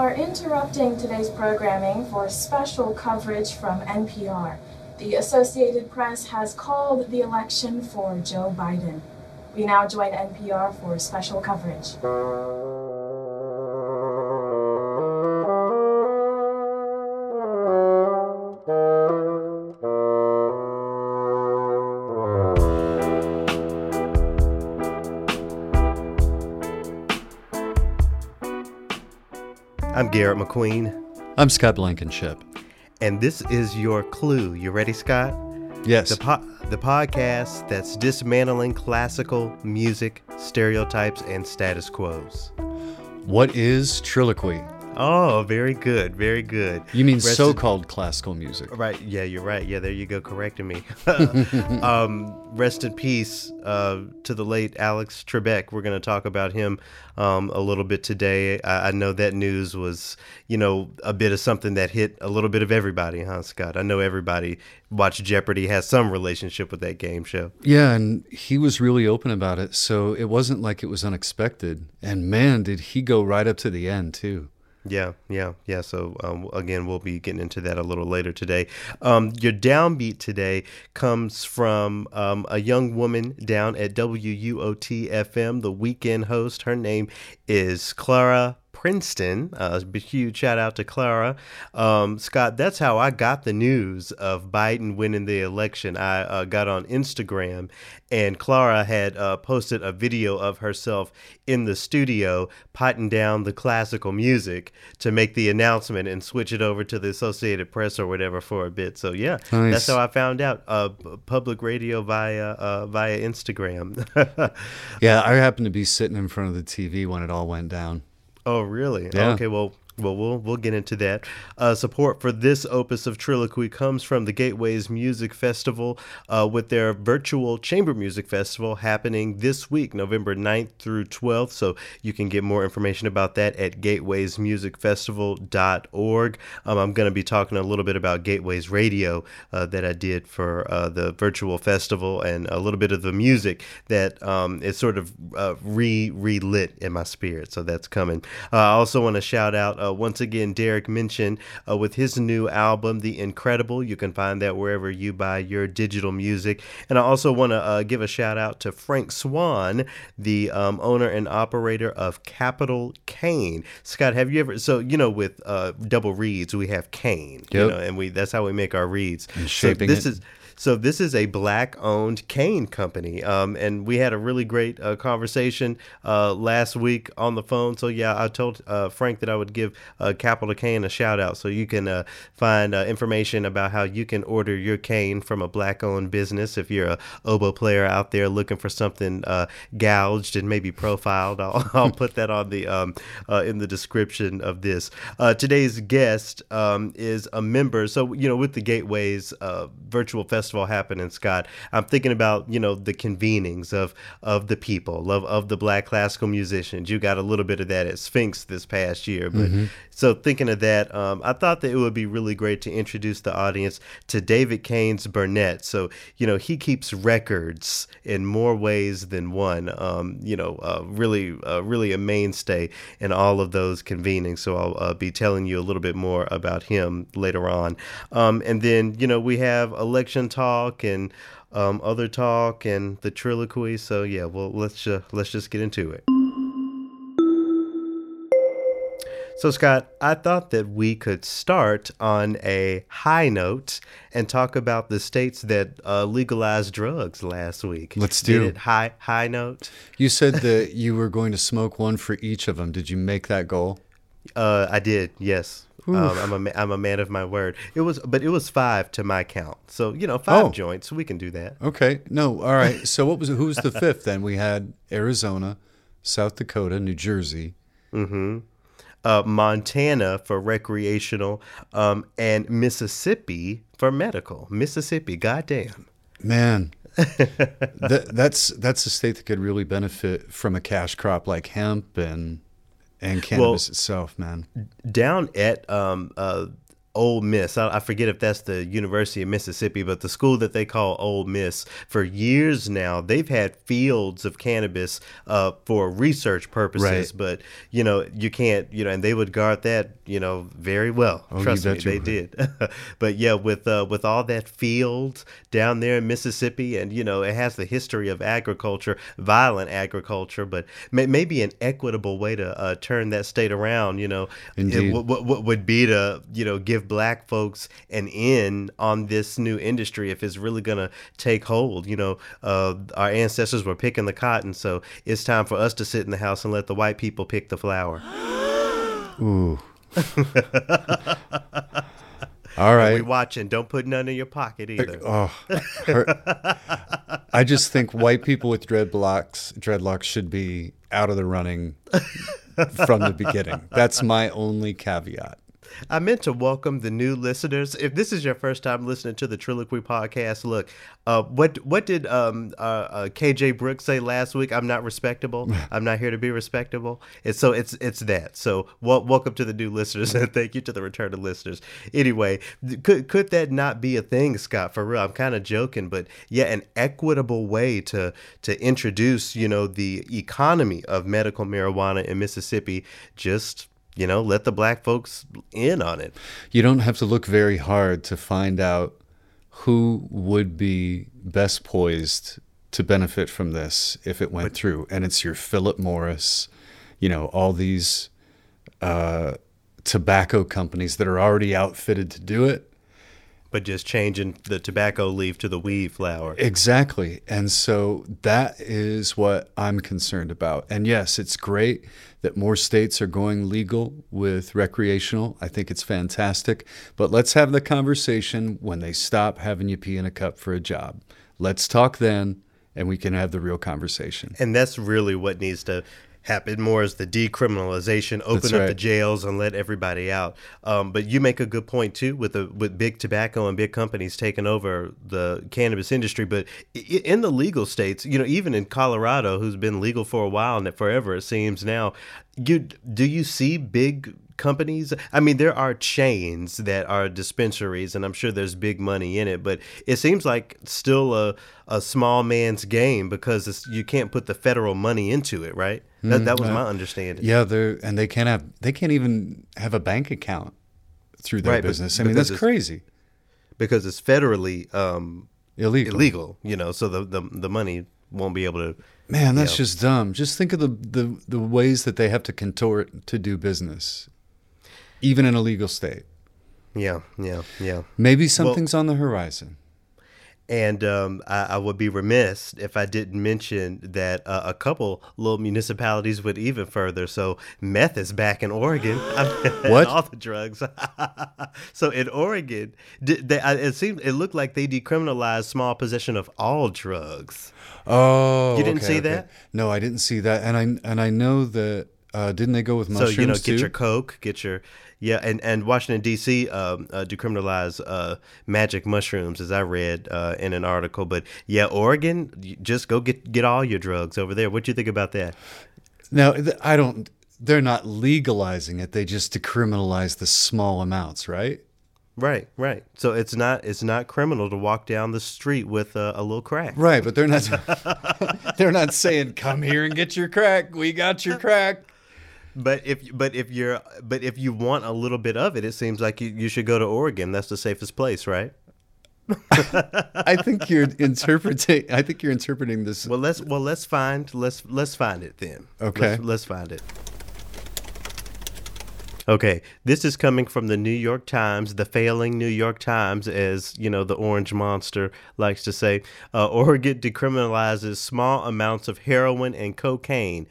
are interrupting today's programming for special coverage from NPR. The Associated Press has called the election for Joe Biden. We now join NPR for special coverage. Garrett McQueen, I'm Scott Blankenship. and this is your clue. You ready, Scott? Yes. The po- the podcast that's dismantling classical music stereotypes and status quos. what is trilloquy? Oh, very good, very good. You mean Rest so-called classical music? Right. Yeah, you're right. Yeah, there you go, correcting me. um, rest in peace uh, to the late Alex Trebek. We're going to talk about him um, a little bit today. I, I know that news was, you know, a bit of something that hit a little bit of everybody, huh, Scott? I know everybody watch Jeopardy has some relationship with that game show. Yeah, and he was really open about it, so it wasn't like it was unexpected. And man, did he go right up to the end too. Yeah, yeah, yeah. So um, again, we'll be getting into that a little later today. Um, your downbeat today comes from um, a young woman down at WUOT FM, the weekend host. Her name is Clara Princeton. Uh, a huge shout out to Clara. Um, Scott, that's how I got the news of Biden winning the election. I uh, got on Instagram, and Clara had uh, posted a video of herself in the studio potting down the classical music to make the announcement and switch it over to the Associated Press or whatever for a bit. So yeah, Nice. that's how I found out. Uh, public radio via uh, via Instagram. Yeah, I happened to be sitting in front of the TV when it all went down. Oh, really? Yeah. Okay, well, well, we'll we'll get into that. Uh, support for this opus of Trilloquy comes from the Gateways Music Festival, uh, with their virtual chamber music festival happening this week, November 9th through 12th. So you can get more information about that at gatewaysmusicfestival.org. Um, I'm going to be talking a little bit about Gateways Radio uh, that I did for uh, the virtual festival and a little bit of the music that um, is sort of uh, re relit in my spirit. So that's coming. Uh, I also want to shout out uh, once again Derek mentioned uh, with his new album, The Incredible. You can find that wherever you buy your digital music. And I also want to uh, give a shout out to Frank Swan, the um, owner and operator of Capital Cane. Scott, have you ever? So you know, with uh, double reeds, we have cane. You know, and we that's how we make our reeds. And So shaping this it. is so this is a black-owned cane company, um, and we had a really great uh, conversation uh, last week on the phone. So yeah, I told uh, Frank that I would give uh, Capital Cane a shout out, so you can uh, find uh, information about how you can order your cane from a black-owned business. If you're a oboe player out there looking for something gouged and maybe profiled, I'll, I'll put that on the um, in the description of this. Today's guest um, is a member. So you know, with the Gateways virtual festival happening, Scott, I'm thinking about you know the convenings of of the people of of the Black classical musicians. You got a little bit of that at Sphinx this past year, but mm-hmm. So thinking of that, um, I thought that it would be really great to introduce the audience to David Keynes Burnett. So you know, he keeps records in more ways than one. Um, you know, uh, really, uh, really a mainstay in all of those convenings. So I'll uh, be telling you a little bit more about him later on. Um, and then you know we have election talk and um, other talk and the trilloquy. So yeah, well let's uh, let's just get into it. So, Scott, I thought that we could start on a high note and talk about the states that uh, legalized drugs last week. Let's Did do. it high high note. You said that you were going to smoke one for each of them. Did you make that goal? Uh, I did, yes. Um, I'm a I'm a man of my word. It was, but it was five to my count. So you know, five Oh. joints. We can do that. Okay. No. All right. So what was who was the fifth then? We had Arizona, South Dakota, New Jersey. Uh, Montana for recreational, um, and Mississippi for medical. Mississippi, goddamn. Man, that, that's that's a state that could really benefit from a cash crop like hemp and and cannabis itself, man. down at um, uh, Ole Miss. I, I, forget if that's the University of Mississippi, but the school that they call Ole Miss for years now, they've had fields of cannabis uh, for research purposes. Right. But you know, you can't, you know, and they would guard that, you know, very well. Oh, Trust me, they did. but yeah, with uh, with all that field down there in Mississippi, and you know, it has the history of agriculture, violent agriculture, but may, maybe an equitable way to uh, turn that state around. You know, Indeed. It, what, what would be to you know give give black folks an in on this new industry if it's really going to take hold. You know, uh, our ancestors were picking the cotton, so it's time for us to sit in the house and let the white people pick the flower. Ooh. All right. We watching. Don't put none in your pocket either. Oh, her, I just think white people with dreadlocks dreadlocks should be out of the running from the beginning. That's my only caveat. I meant to welcome the new listeners. If this is your first time listening to the Trilloquy podcast, look, uh, what what did um, uh, uh, KJ Brooks say last week? I'm not respectable. I'm not here to be respectable. And so it's it's that. So well, welcome to the new listeners and thank you to the return of listeners. Anyway, could could that not be a thing, Scott? For real, I'm kind of joking, but yeah, an equitable way to to introduce you know the economy of medical marijuana in Mississippi just you know, let the black folks in on it. You don't have to look very hard to find out who would be best poised to benefit from this if it went but, through. And it's your Philip Morris, you know, all these uh, tobacco companies that are already outfitted to do it. But just changing the tobacco leaf to the weed flower. Exactly. And so that is what I'm concerned about. And yes, it's great that more states are going legal with recreational. I think it's fantastic. But let's have the conversation when they stop having you pee in a cup for a job. Let's talk then, and we can have the real conversation. And that's really what needs to happen more as the decriminalization, open up the jails and let everybody out. Um, but you make a good point too with the with big tobacco and big companies taking over the cannabis industry. But in the legal states, you know, even in Colorado, who's been legal for a while and forever, it seems now. You do you see big companies. I mean, there are chains that are dispensaries, and I'm sure there's big money in it, but it seems like still a, a small man's game because you can't put the federal money into it, right? Mm, that, that was uh, my understanding. Yeah, they and they can't have they can't even have a bank account through their right, business. I mean, that's crazy because it's federally um, illegal. Illegal, you know, so the the, the money won't be able to. Man, that's know. just dumb. Just think of the, the the ways that they have to contort to do business even in a legal state. Yeah, yeah, yeah. Maybe something's well, on the horizon. And um, I, I, would be remiss if I didn't mention that uh, a couple little municipalities went even further. So meth is back in Oregon. what? all the drugs. so in Oregon, they, it seemed it looked like they decriminalized small possession of all drugs. Oh, you didn't okay, see okay. that? No, I didn't see that. And I and I know that uh, didn't they go with mushrooms So you know, get too? your coke, get your yeah, and, and Washington D.C. Um, uh, decriminalized uh, magic mushrooms, as I read uh, in an article. But yeah, Oregon, just go get get all your drugs over there. What do you think about that? Now, I don't. They're not legalizing it. They just decriminalize the small amounts, right? Right, right. So it's not it's not criminal to walk down the street with a, a little crack. Right, but they're not they're not saying come here and get your crack. We got your crack but if but if you're but if you want a little bit of it, it seems like you, you should go to Oregon. That's the safest place, right? I think you're interpreting. I think you're interpreting this. Well, let's well let's find let's let's find it then. Okay, let's, let's find it. Okay, this is coming from the New York Times, the failing New York Times, as you know, the Orange Monster likes to say. Uh, Oregon decriminalizes small amounts of heroin and cocaine.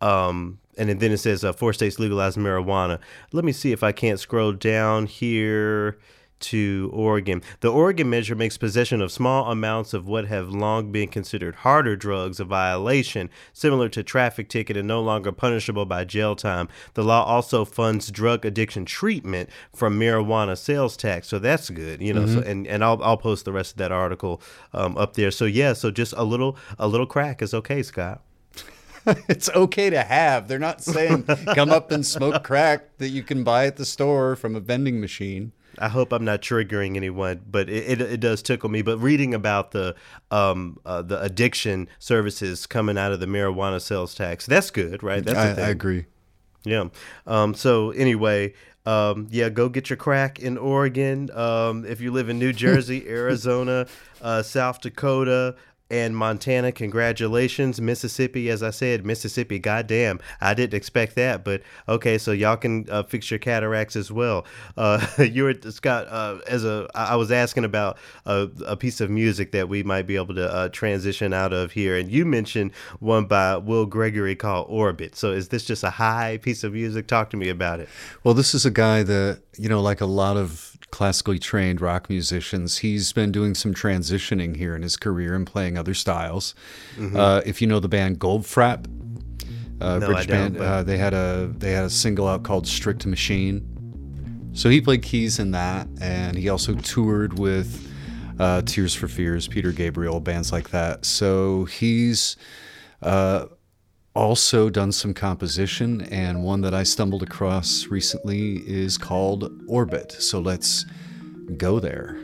Um, and then it says uh, four states legalize marijuana. Let me see if I can't scroll down here to Oregon. The Oregon measure makes possession of small amounts of what have long been considered harder drugs a violation, similar to traffic ticket and no longer punishable by jail time. The law also funds drug addiction treatment from marijuana sales tax, so that's good, you know. Mm-hmm. So and and I'll I'll post the rest of that article um, up there. So yeah, so just a little a little crack is okay, Scott. it's okay to have. They're not saying come up and smoke crack that you can buy at the store from a vending machine. I hope I'm not triggering anyone, but it, it, it does tickle me. But reading about the um uh, the addiction services coming out of the marijuana sales tax, that's good, right? That's I, I agree. Yeah. Um. So anyway. Um, yeah, go get your crack in Oregon. Um, if you live in New Jersey, Arizona, uh, South Dakota, and Montana, congratulations. Mississippi, as I said, Mississippi, goddamn, I didn't expect that, but okay, so y'all can uh, fix your cataracts as well. Uh, you were Scott, uh, as a I was asking about a, a, piece of music that we might be able to uh, transition out of here, and you mentioned one by Will Gregory called Orbit. So is this just a high piece of music? Talk to me about it. Well, this is a guy that you know, like a lot of classically trained rock musicians. He's been doing some transitioning here in his career and playing other styles. Mm-hmm. Uh, if you know the band Goldfrapp, uh, no, British band, uh, they had a they had a single out called Strict Machine. So he played keys in that, and he also toured with uh, Tears for Fears, Peter Gabriel, bands like that. So he's uh, also done some composition, and one that I stumbled across recently is called Orbit. So let's go there.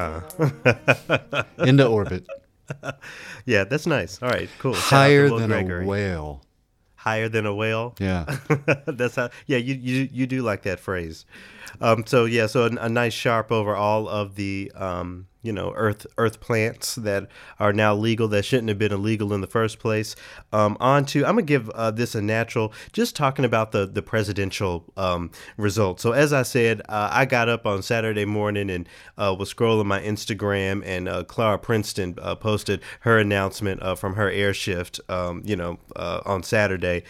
Huh? Into orbit. yeah, that's nice. All right, cool. Higher than Gregory. a whale. Higher than a whale. Yeah, that's how. Yeah, you you you do like that phrase. Um, so yeah, so a, a, nice sharp over all of the um, you know earth earth plants that are now legal that shouldn't have been illegal in the first place. Um, on to I'm gonna give uh, this a natural. Just talking about the the presidential um, results. So as I said, uh, I got up on Saturday morning and uh, was scrolling my Instagram, and uh, Clara Princeton uh, posted her announcement uh, from her air shift. Um, you know on Saturday.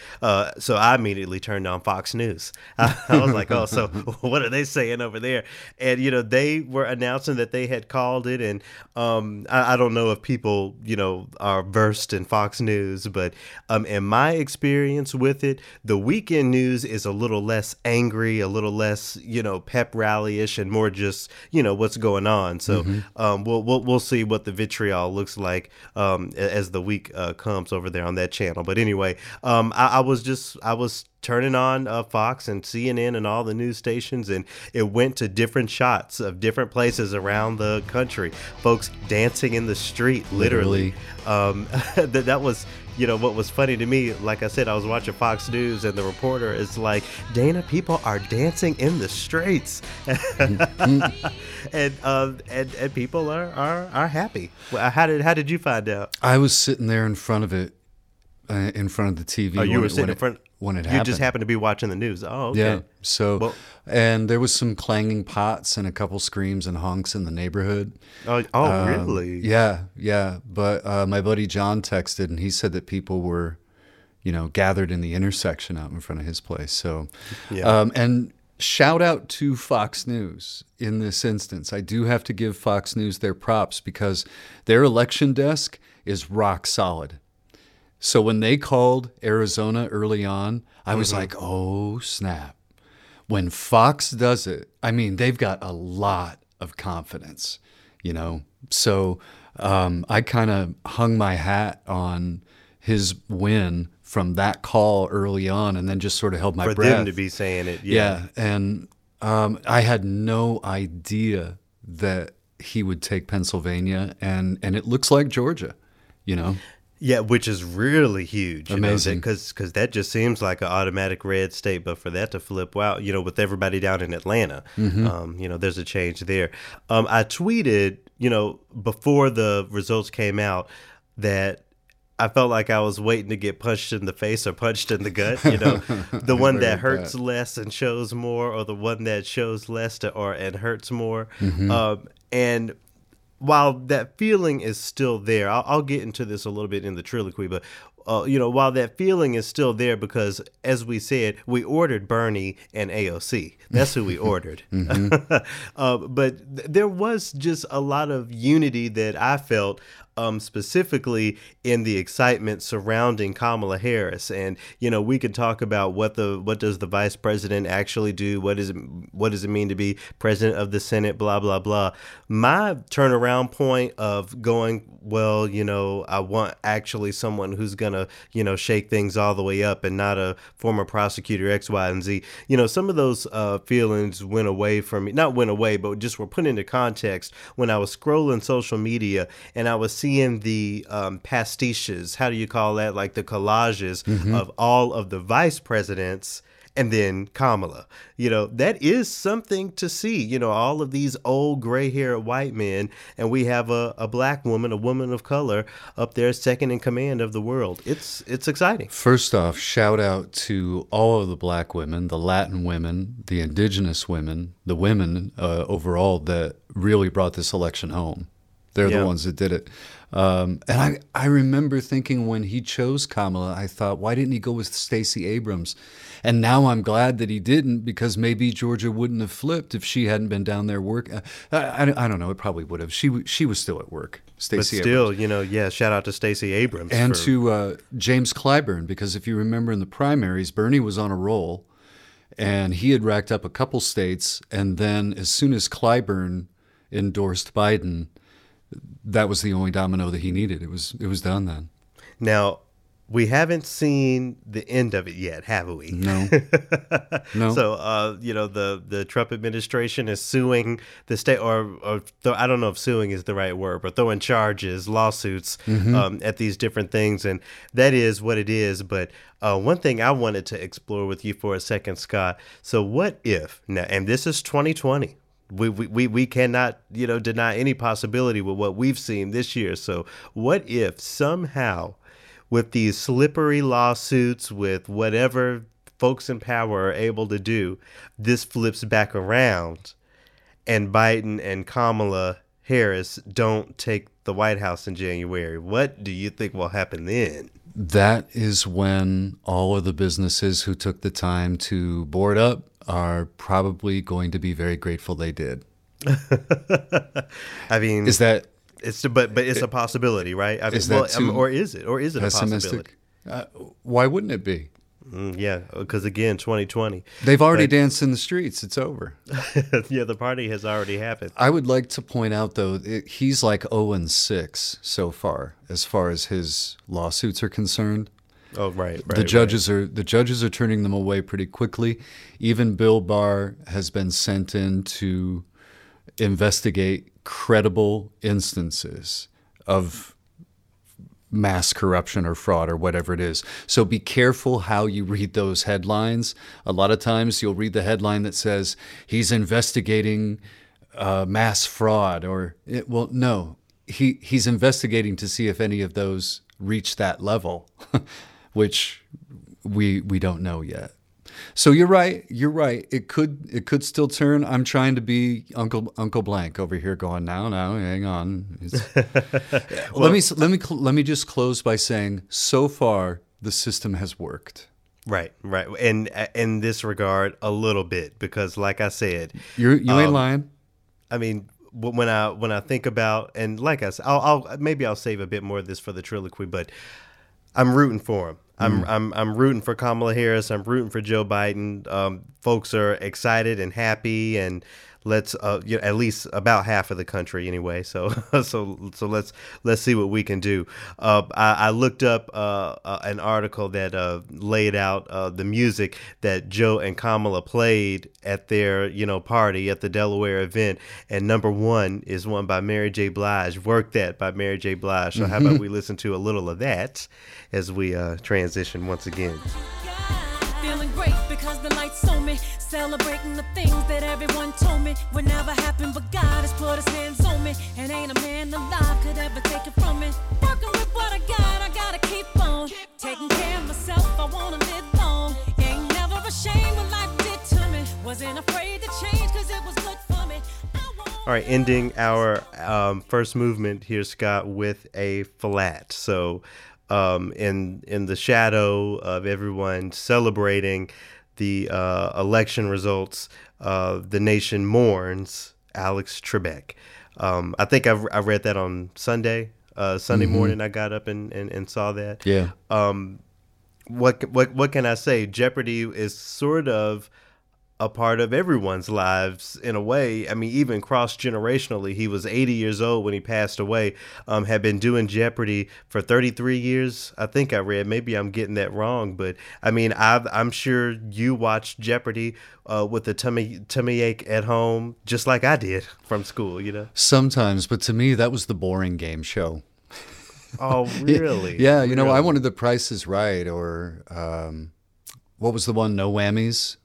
so I immediately turned on Fox News. I, I was like, oh, so what are they saying over there? And you know they were announcing that they had called it, and um, I, I, don't know if people you know are versed in Fox News, but um, in my experience with it, the weekend news is a little less angry, a little less you know pep rally-ish, and more just you know what's going on. So mm-hmm. um, we'll, we'll we'll see what the vitriol looks like um, as the week uh, comes over there on that channel. But anyway, um, I, I was just I was turning on uh, Fox and CNN and all the news stations, and it went to different shots of different places around the country. Folks dancing in the street, literally. literally. Um, that, that was, you know, what was funny to me. Like I said, I was watching Fox News, and the reporter is like, "Dana, people are dancing in the streets," and um, and and people are are are happy. How did how did you find out? I was sitting there in front of it, uh, in front of the TV. Oh, you were sitting in front when it you happened. just happened to be watching the news. Oh, okay. Yeah. So, well, and there was some clanging pots and a couple screams and honks in the neighborhood. Oh, oh um, really? Yeah, yeah. But uh, my buddy John texted and he said that people were, you know, gathered in the intersection out in front of his place. So, yeah. Um, and shout out to Fox News in this instance. I do have to give Fox News their props because their election desk is rock solid. So when they called Arizona early on, I was mm-hmm. like, oh, snap. When Fox does it, I mean, they've got a lot of confidence, you know? So um, I kind of hung my hat on his win from that call early on and then just sort of held my For breath. For them to be saying it, yeah. Yeah. And um, I had no idea that he would take Pennsylvania, and, and it looks like Georgia, you know? Yeah, which is really huge. Amazing. Because because that just seems like an automatic red state, but for that to flip, wow, you know, with everybody down in Atlanta, mm-hmm. um, you know, there's a change there. Um, I tweeted, you know, before the results came out that I felt like I was waiting to get punched in the face or punched in the gut. You know, the one that hurts that. less and shows more, or the one that shows less to, or and hurts more. Mm-hmm. Um, and while that feeling is still there, I'll, I'll, get into this a little bit in the trilloquy, but uh, you know, while that feeling is still there, because as we said, we ordered Bernie and AOC. That's who we ordered. mm-hmm. uh, but th- there was just a lot of unity that I felt um, specifically in the excitement surrounding Kamala Harris. And you know, we could talk about what the what does the vice president actually do? What is it? What does it mean to be president of the Senate? Blah blah blah. My turnaround point of going, well, you know, I want actually someone who's gonna, you know, shake things all the way up and not a former prosecutor X, Y, and Z. You know, some of those uh, feelings went away from me. Not went away, but just were put into context when I was scrolling social media and I was seeing the um, pastiches. How do you call that? Like the collages mm-hmm. of all of the vice presidents and then Kamala. You know, that is something to see. You know, all of these old gray haired white men, and we have a, a black woman, a woman of color, up there second in command of the world. It's it's exciting. First off, shout out to all of the black women, the Latin women, the indigenous women, the women uh, overall that really brought this election home. They're yeah. the ones that did it. Um, and I, I remember thinking when he chose Kamala, I thought, why didn't he go with Stacey Abrams? And now I'm glad that he didn't because maybe Georgia wouldn't have flipped if she hadn't been down there work. Uh, I, I, I don't know. It probably would have. She she was still at work. Stacey Abrams. but still, Abrams. you know, yeah. Shout out to Stacey Abrams and for... to uh, James Clyburn because if you remember in the primaries, Bernie was on a roll, and he had racked up a couple states, and then as soon as Clyburn endorsed Biden that was the only domino that he needed. It was it was done then. Now, we haven't seen the end of it yet, have we? No. no. So, uh, you know, the the Trump administration is suing the state, or, or th- I don't know if suing is the right word, but throwing charges, lawsuits mm-hmm. um, at these different things, and that is what it is. But uh, one thing I wanted to explore with you for a second, Scott. So, what if now? And this is 2020 we, we, we cannot you know deny any possibility with what we've seen this year. So what if somehow with these slippery lawsuits with whatever folks in power are able to do this flips back around and biden and kamala harris don't take the white house in january? What do you think will happen then? That is when all of the businesses who took the time to board up are probably going to be very grateful they did. I mean, is that it's but but it's a possibility, right? I mean, is that well, um, or is it or is it pessimistic? a possibility? Uh, why wouldn't it be? Mm, yeah, because again, 2020. They've already but, danced in the streets. It's over. yeah, the party has already happened. I would like to point out, though, it, he's like 0 and 6 so far, as far as his lawsuits are concerned. Oh right, right. The judges right. are the judges are turning them away pretty quickly. Even Bill Barr has been sent in to investigate credible instances of mass corruption or fraud or whatever it is. So be careful how you read those headlines. A lot of times you'll read the headline that says he's investigating uh, mass fraud or it, well no, he he's investigating to see if any of those reach that level. which we we don't know yet. So you're right. You're right. It could it could still turn. I'm trying to be Uncle Uncle Blank over here, going now, now, hang on. well, let me let me let me just close by saying, so far the system has worked. Right, right. And in this regard, a little bit because, like I said, you you ain't um, lying. I mean, when I when I think about and like I said, I'll, I'll maybe I'll save a bit more of this for the trilloquy, but I'm rooting for him. I'm, mm. I'm I'm rooting for Kamala Harris. I'm rooting for Joe Biden. Um, folks are excited and happy, and let's uh, you know, at least about half of the country anyway. So so so let's let's see what we can do. Uh, I, I, looked up uh, uh an article that uh, laid out uh, the music that Joe and Kamala played at their you know party at the Delaware event, and number one is one by Mary J. Blige. Work that by Mary J. Blige. So mm-hmm. how about we listen to a little of that as we transition once again. Celebrating the things that everyone told me would never happen, but God has put his hands on me. And ain't a man alive could ever take it from me. Working with what I got, I gotta keep on. Taking care of myself, I wanna live long. Ain't never ashamed life did to me. Wasn't afraid to change, cause it was good for me. All right, ending our um, first movement here, Scott, with a flat. So, um, in in the shadow of everyone celebrating the uh, election results, uh, the nation mourns Alex Trebek. Um, I think I've, I read that on Sunday. Uh, Sunday morning, I got up and, and, and saw that. Yeah. Um, what what what can I say? Jeopardy is sort of a part of everyone's lives in a way. I mean, even cross generationally, he was 80 years old when he passed away. Um, had been doing Jeopardy for 33 years. I think I read. Maybe I'm getting that wrong, but I mean, i am sure you watched Jeopardy uh, with the tummy tummy ache at home, just like I did from school. You know. Sometimes, but to me, that was the boring game show. Oh, really? yeah, you know, I wanted the prices right, or um, what was the one? No whammies.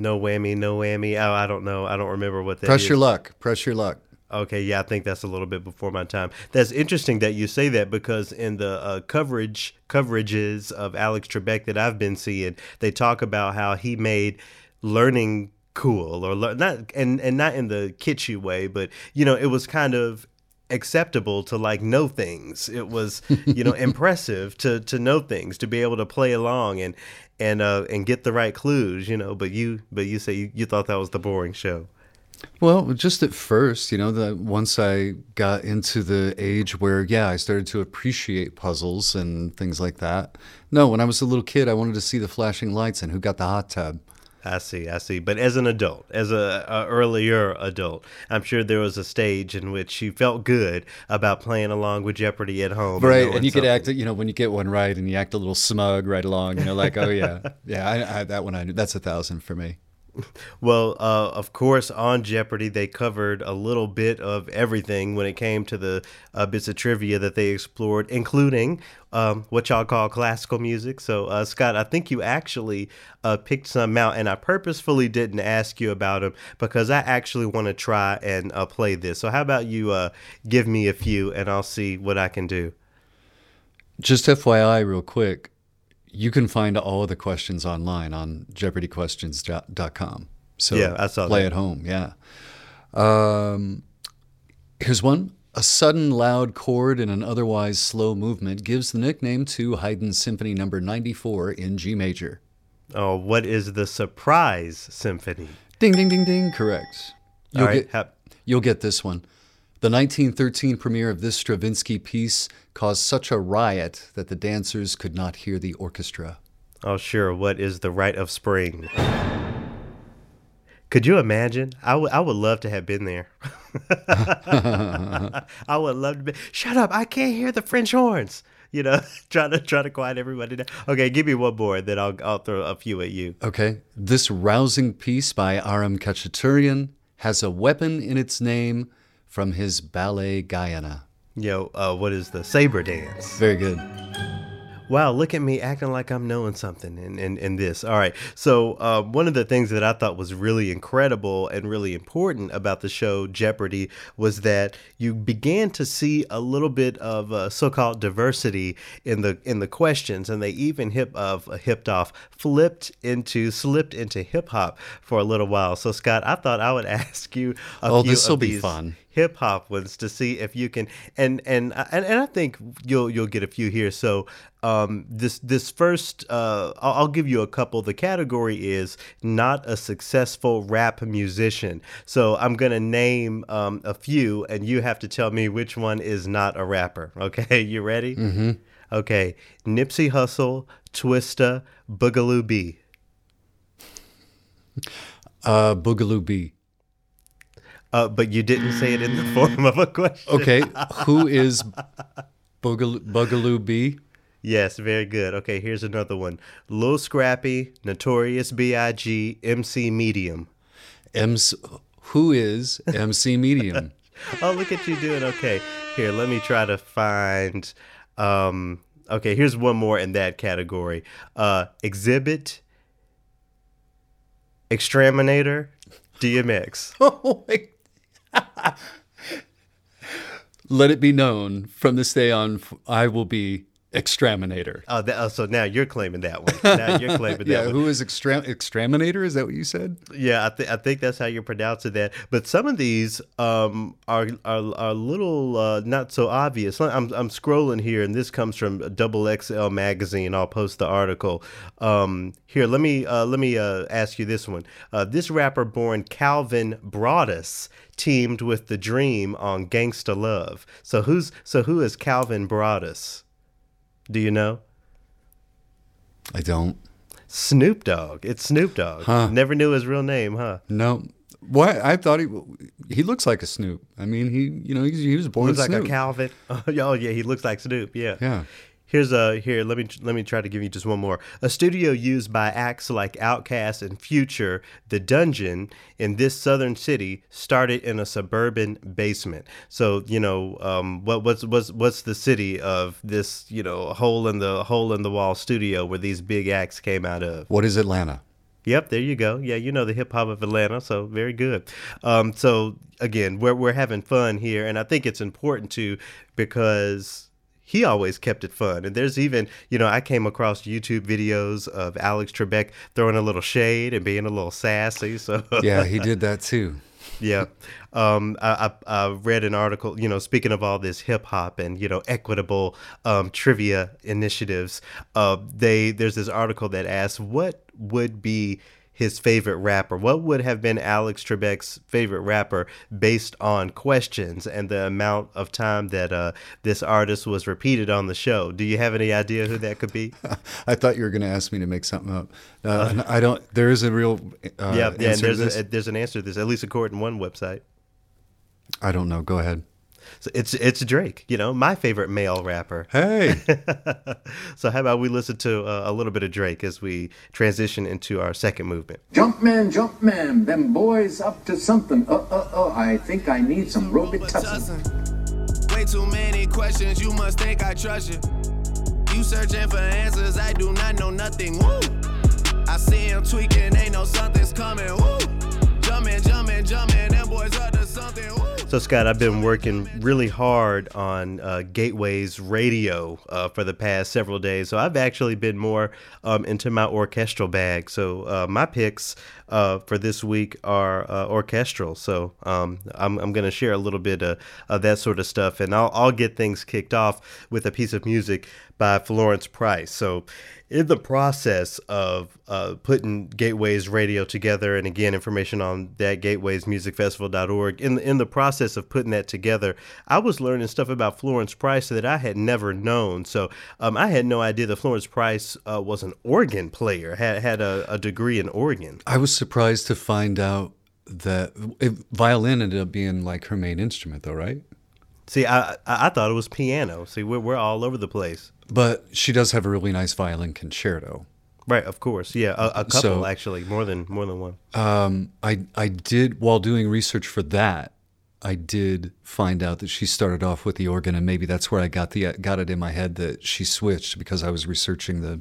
No whammy, no whammy. Oh, I don't know. I don't remember what that Press is. your luck. Press your luck. Okay, yeah, I think that's a little bit before my time. That's interesting that you say that because in the uh, coverage coverages of Alex Trebek that I've been seeing, they talk about how he made learning cool or lear- not and and not in the kitschy way, but you know, it was kind of acceptable to like know things. It was, you know, impressive to to know things, to be able to play along and and uh and get the right clues, you know, but you but you say you, you thought that was the boring show. Well, just at first, you know, that once I got into the age where, yeah, I started to appreciate puzzles and things like that. No, when I was a little kid, I wanted to see the flashing lights and who got the hot tub. I see, I see. But as an adult, as a, a earlier adult, I'm sure there was a stage in which you felt good about playing along with Jeopardy at home, Right. knowing And you could act, you know, when you get one right and you act a little smug right along, you know, like, oh, yeah, yeah, I, I, that one I knew. That's a thousand for me. Well, uh, of course, on Jeopardy, they covered a little bit of everything when it came to the uh, bits of trivia that they explored, including um, what y'all call classical music. So, uh, Scott, I think you actually uh, picked some out, and I purposefully didn't ask you about them because I actually want to try and uh, play this. So, how about you uh, give me a few, and I'll see what I can do. Just FYI, real quick, you can find all of the questions online on jeopardyquestions.com. So Yeah, I saw play that. at home. Yeah. Um, here's one. A sudden loud chord in an otherwise slow movement gives the nickname to Haydn's Symphony Number 94 in G major. Oh, what is the surprise symphony? Ding, ding, ding, ding. Correct. All You'll right, get you'll get this one. The 1913 premiere of this Stravinsky piece caused such a riot that the dancers could not hear the orchestra. Oh, sure. What is the rite of spring? Could you imagine? I would. I would love to have been there. I would love to be. Shut up! I can't hear the French horns. You know, trying to try to quiet everybody down. Okay, give me one more, then I'll I'll throw a few at you. Okay. This rousing piece by Aram Khachaturian has a weapon in its name from his ballet Gayane. Yo, uh, what is the saber dance? Very good. Wow, look at me acting like I'm knowing something in, in, in this. All right. So, uh, one of the things that I thought was really incredible and really important about the show Jeopardy was that you began to see a little bit of uh, so-called diversity in the in the questions, and they even hip of uh, hipped off, flipped into, slipped into hip hop for a little while. So, Scott, I thought I would ask you a Oh, few this'll be fun. Hip hop ones to see if you can and and and, and I think you'll you'll get a few here. So um, this this first uh, I'll, I'll give you a couple. The category is not a successful rap musician. So I'm gonna name um, a few, and you have to tell me which one is not a rapper. Okay, you ready? Mm-hmm. Okay, Nipsey Hussle, Twista, Boogaloo B. Uh, Boogaloo B. Uh, but you didn't say it in the form of a question. Okay. Who is Boogaloo, Boogaloo B? Yes, very good. Okay, here's another one. Lil Scrappy, Notorious B.I.G., MC Medium. MC, who is MC Medium? Oh, look at you doing okay. Here, let me try to find. Um, okay, here's one more in that category. Uh, Xzibit, Exterminator, DMX. oh, wait. Let it be known from this day on, I will be Exterminator. Oh, that, oh, so now you're claiming that one. Now you're claiming that yeah, one. who is extra- Exterminator? Is that what you said? Yeah, I, th- I think that's how you're pronouncing that. But some of these um, are, are are a little uh, not so obvious. I'm I'm scrolling here, and this comes from Double XL magazine. I'll post the article. Um, here, let me uh, let me uh, ask you this one. Uh, this rapper born Calvin Broadus teamed with The Dream on Gangsta Luv. So who's so who is Calvin Broadus? Do you know? I don't. Snoop Dogg. It's Snoop Dogg. Huh. Never knew his real name, huh? No. Why? I thought he he looks like a Snoop. I mean, he you know he's, he was born looks like Snoop. a Calvin. Oh, oh yeah, he looks like Snoop. Yeah. Yeah. Here's a here. Let me let me try to give you just one more. A studio used by acts like Outkast and Future, the Dungeon in this southern city started in a suburban basement. So you know, um, what what's what's what's the city of this you know hole in the hole in the wall studio where these big acts came out of? What is Atlanta? Yep, there you go. Yeah, you know the hip hop of Atlanta, so very good. Um, so again, we're we're having fun here, and I think it's important to because he always kept it fun. And there's even, you know, I came across YouTube videos of Alex Trebek throwing a little shade and being a little sassy. So Yeah, he did that too. yeah. Um, I, I, I read an article, you know, speaking of all this hip hop and, you know, equitable um, trivia initiatives, uh, they there's this article that asks what would be his favorite rapper. What would have been Alex Trebek's favorite rapper based on questions and the amount of time that uh, this artist was repeated on the show? Do you have any idea who that could be? I thought you were going to ask me to make something up. Uh, I don't. There is a real. Uh, yeah, yeah. And there's a, there's an answer to this, at least according to one website. I don't know. Go ahead. So it's it's Drake. You know, my favorite male rapper. Hey. so how about we listen to uh, a little bit of Drake as we transition into our second movement? Jump man, jump man, them boys up to something. Uh, uh, uh, I think I need some Robitussin. Way too many questions, you must think I trust you. You searching for answers, I do not know nothing. Woo! I see him tweaking, ain't no something's coming. Woo! Jumping, jumping, jumping, them boys up to something. Woo! So Scott, I've been working really hard on uh, Gateways Radio uh, for the past several days. So I've actually been more um, into my orchestral bag. So uh, my picks uh, for this week are uh, orchestral. So um, I'm, I'm going to share a little bit of, of that sort of stuff, and I'll, I'll get things kicked off with a piece of music by Florence Price. So in the process of uh, putting Gateways Radio together, and again, information on that gatewaysmusicfestival.org. In in the process of putting that together, I was learning stuff about Florence Price that I had never known. So um, I had no idea that Florence Price uh, was an organ player, had had a, a degree in organ. I was surprised to find out that violin ended up being like her main instrument, though, right? See, I I, thought it was piano. See, we're we're all over the place. But she does have a really nice violin concerto. Right, of course, yeah, a, a couple So- actually, more than more than one. Um, I I did while doing research for that. I did find out that she started off with the organ, and maybe that's where I got the got it in my head that she switched because I was researching the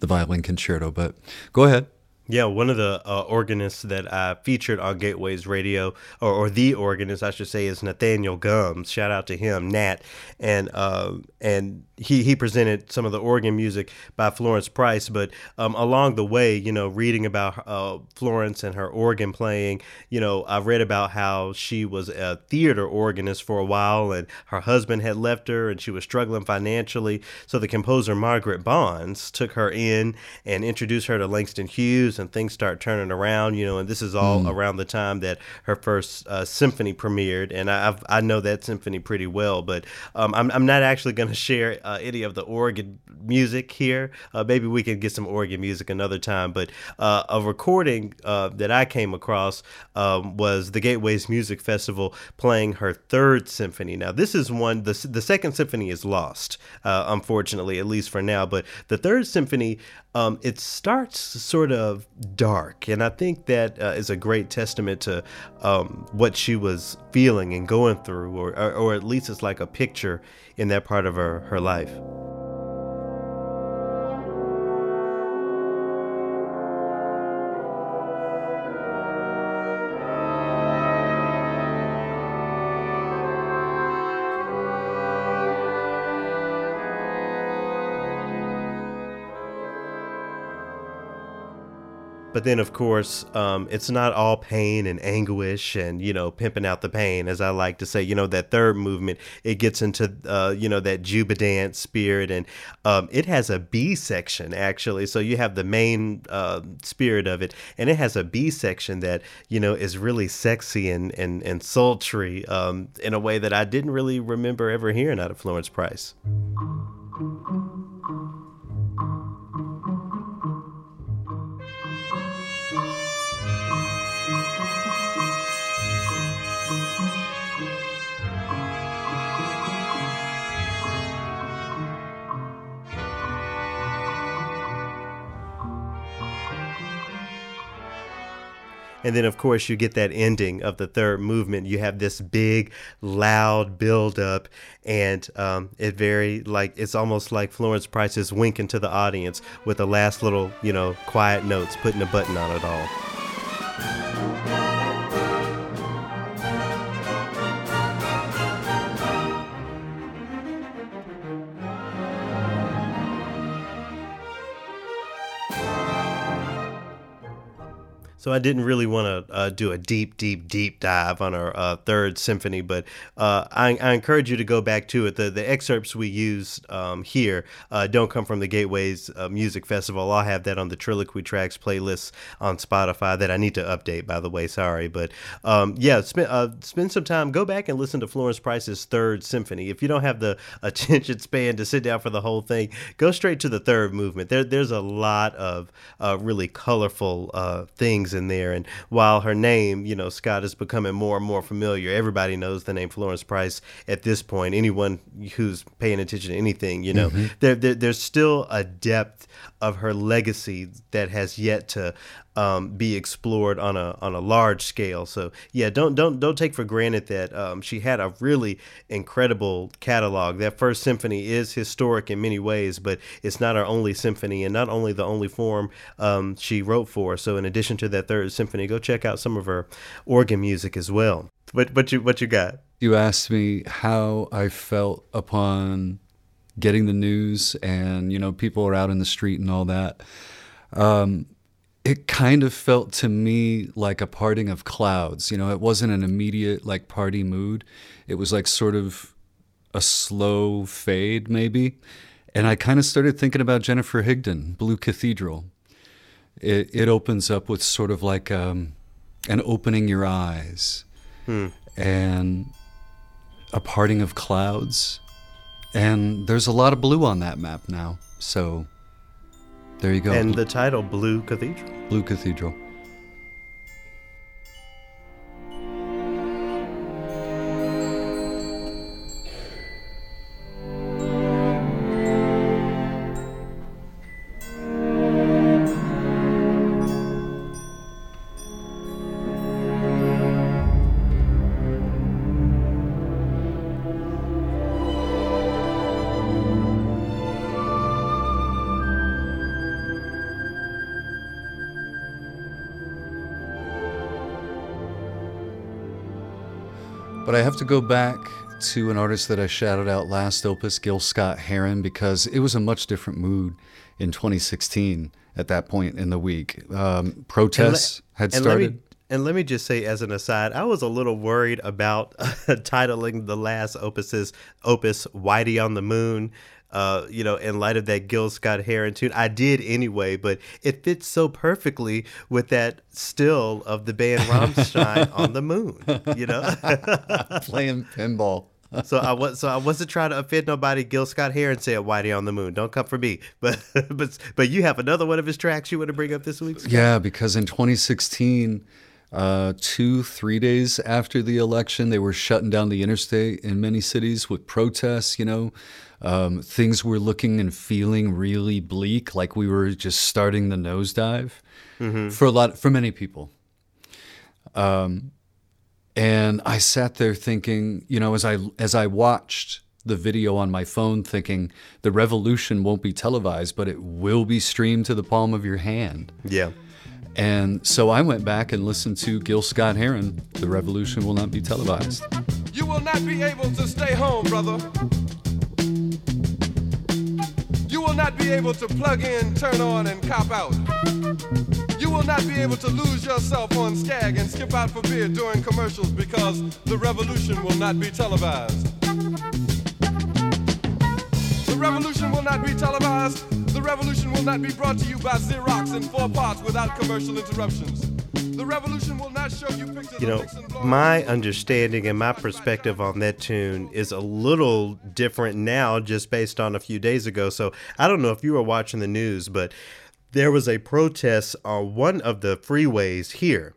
the violin concerto. But go ahead. Yeah, one of the uh, organists that I featured on Gateways Radio, or, or the organist, I should say, is Nathaniel Gumbs. Shout out to him, Nat, and uh, and he he presented some of the organ music by Florence Price. But um, along the way, you know, reading about uh, Florence and her organ playing, you know, I read about how she was a theater organist for a while, and her husband had left her, and she was struggling financially. So the composer Margaret Bonds took her in and introduced her to Langston Hughes, and things start turning around. You know, and this is all around the time that her first uh, symphony premiered, and I I've, I know that symphony pretty well. But um, I'm I'm not actually going to share uh, any of the organ music here. Uh, maybe we can get some organ music another time. But uh, a recording uh, that I came across um, was the Gateways Music Festival playing her third symphony. Now, this is one, the, the second symphony is lost, uh, unfortunately, at least for now. But the third symphony, um, it starts sort of dark. And I think that uh, is a great testament to um, what she was feeling and going through, or, or, or at least it's like a picture in that part of her, her life. But then, of course, um, it's not all pain and anguish and, you know, pimping out the pain, as I like to say. You know, that third movement, it gets into, uh, you know, that jubilant spirit. And um, it has a B section, actually. So you have the main uh, spirit of it, and it has a B section that, you know, is really sexy and, and, and sultry um, in a way that I didn't really remember ever hearing out of Florence Price. And then, of course, you get that ending of the third movement. You have this big, loud build up, and um, it very like it's almost like Florence Price is winking to the audience with the last little, you know, quiet notes, putting a button on it all. So I didn't really want to uh, do a deep, deep, deep dive on our uh, third symphony, but uh, I, I, encourage you to go back to it. The, the excerpts we use um, here uh, don't come from the Gateways uh, Music Festival. I'll have that on the Trilloquy Tracks playlist on Spotify that I need to update, by the way. Sorry, but um, yeah, spend uh, spend some time. Go back and listen to Florence Price's Third Symphony. If you don't have the attention span to sit down for the whole thing, go straight to the third movement. There, there's a lot of really colorful things in there. And while her name, you know, Scott is becoming more and more familiar, everybody knows the name Florence Price at this point. Anyone who's paying attention to anything, you know, mm-hmm. there, there, there's still a depth of her legacy that has yet to um, be explored on a on a large scale. So yeah, don't don't don't take for granted that um, she had a really incredible catalog. That first symphony is historic in many ways, but it's not our only symphony and not only the only form um, she wrote for. So in addition to that third symphony, go check out some of her organ music as well. What what you what you got? You asked me how I felt upon getting the news, and you know people are out in the street and all that. Um, it kind of felt to me like a parting of clouds. You know, it wasn't an immediate like party mood. It was like sort of a slow fade, maybe. And I kind of started thinking about Jennifer Higdon, Blue Cathedral. It, it opens up with sort of like um, an opening your eyes hmm. and a parting of clouds. And there's a lot of blue on that map now. So there you go. And the title, Blue Cathedral. Blue Cathedral. To go back to an artist that I shouted out last opus, Gil Scott Heron, because it was a much different mood in 2016 at that point in the week. Um, protests le- had started. And let me just say, as an aside, I was a little worried about uh, titling the last opus's opus "Whitey on the Moon." Uh, you know, in light of that Gil Scott Heron tune. I did anyway, but it fits so perfectly with that still of the band Rammstein on the moon, you know, playing pinball. so I was so I wasn't trying to offend nobody. Gil Scott Heron said "Whitey on the Moon." Don't come for me. But but but you have another one of his tracks you want to bring up this week? Scott? Yeah, because in 2016, uh, two three days after the election, they were shutting down the interstate in many cities with protests. You know, um, things were looking and feeling really bleak, like we were just starting the nosedive mm-hmm. for a lot for many people. Um, and I sat there thinking, you know, as I as I watched the video on my phone, thinking the revolution won't be televised, but it will be streamed to the palm of your hand. Yeah. And so I went back and listened to Gil Scott Heron, The Revolution Will Not Be Televised. You will not be able to stay home, brother. You will not be able to plug in, turn on, and cop out. You will not be able to lose yourself on Skag and skip out for beer during commercials because the revolution will not be televised. The revolution will not be televised. The revolution will not be brought to you by Xerox in four parts without commercial interruptions. The revolution will not show you pictures You know, my understanding and my perspective on that tune is a little different now, just based on a few days ago. So I don't know if you were watching the news, but there was a protest on one of the freeways here,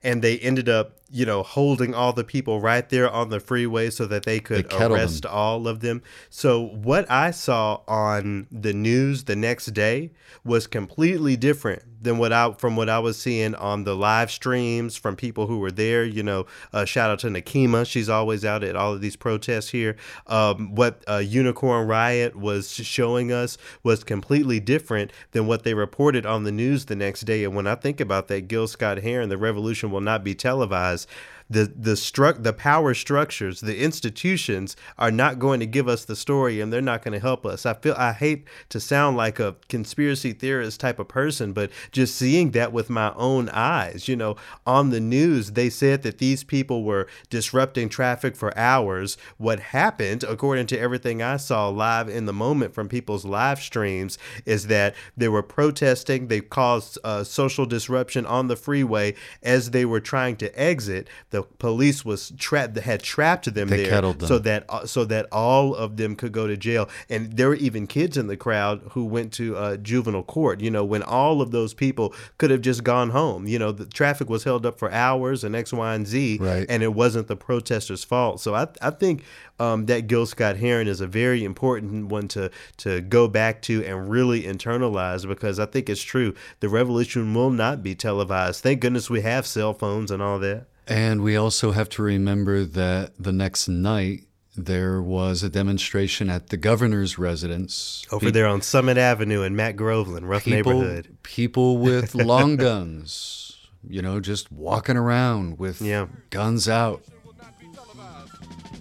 and they ended up, you know, holding all the people right there on the freeway so that they could kettled arrest all of them. So what I saw on the news the next day was completely different than what I from what I was seeing on the live streams from people who were there. You know, uh, shout out to Nakima; she's always out at all of these protests here. Um, what uh, Unicorn Riot was showing us was completely different than what they reported on the news the next day. And when I think about that, Gil Scott Heron, the revolution will not be televised because the the struck the power structures the institutions are not going to give us the story and they're not going to help us. I feel i hate to sound like a conspiracy theorist type of person but just seeing that with my own eyes you know on the news they said that these people were disrupting traffic for hours. What happened according to everything i saw live in the moment from people's live streams is that they were protesting. They caused uh, social disruption on the freeway as they were trying to exit. The police was trapped had trapped them They there them. so that uh, so that all of them could go to jail and there were even kids in the crowd who went to uh, juvenile court you know when all of those people could have just gone home you know the traffic was held up for hours and x y and z Right. and it wasn't the protesters fault so i, I think um, that Gil Scott Heron is a very important one to to go back to and really internalize because I think it's true. The revolution will not be televised. Thank goodness we have cell phones and all that. And we also have to remember that the next night there was a demonstration at the governor's residence. Over Pe- there on Summit Avenue in Mac Groveland, rough people, neighborhood. People with long guns, you know, just walking around with Yeah. guns out.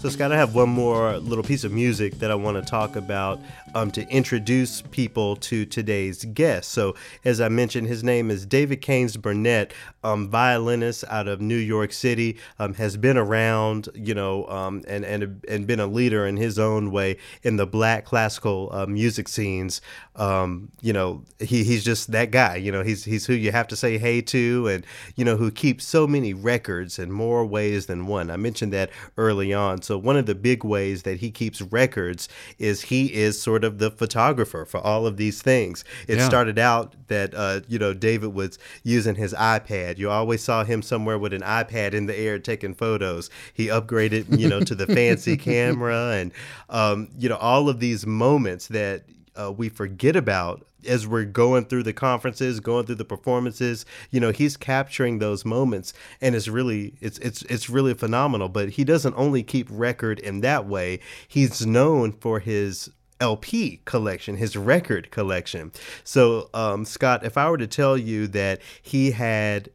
So, Scott, I have one more little piece of music that I want to talk about um, to introduce people to today's guest. So, as I mentioned, his name is David Keynes Burnett, um, violinist out of New York City, um, has been around, you know, um, and, and, and been a leader in his own way in the black classical uh, music scenes. Um, you know, he, he's just that guy, you know, he's, he's who you have to say hey to and, you know, who keeps so many records in more ways than one. I mentioned that early on. So, one of the big ways that he keeps records is he is sort of the photographer for all of these things. It Yeah. started out that, uh, you know, David was using his iPad. You always saw him somewhere with an iPad in the air taking photos. He upgraded, you know, to the fancy camera and, um, you know, all of these moments that uh, we forget about as we're going through the conferences, going through the performances. You know, he's capturing those moments, and it's really it's it's it's really phenomenal. But he doesn't only keep record in that way. He's known for his LP collection, his record collection. So, um, Scott, if I were to tell you that he had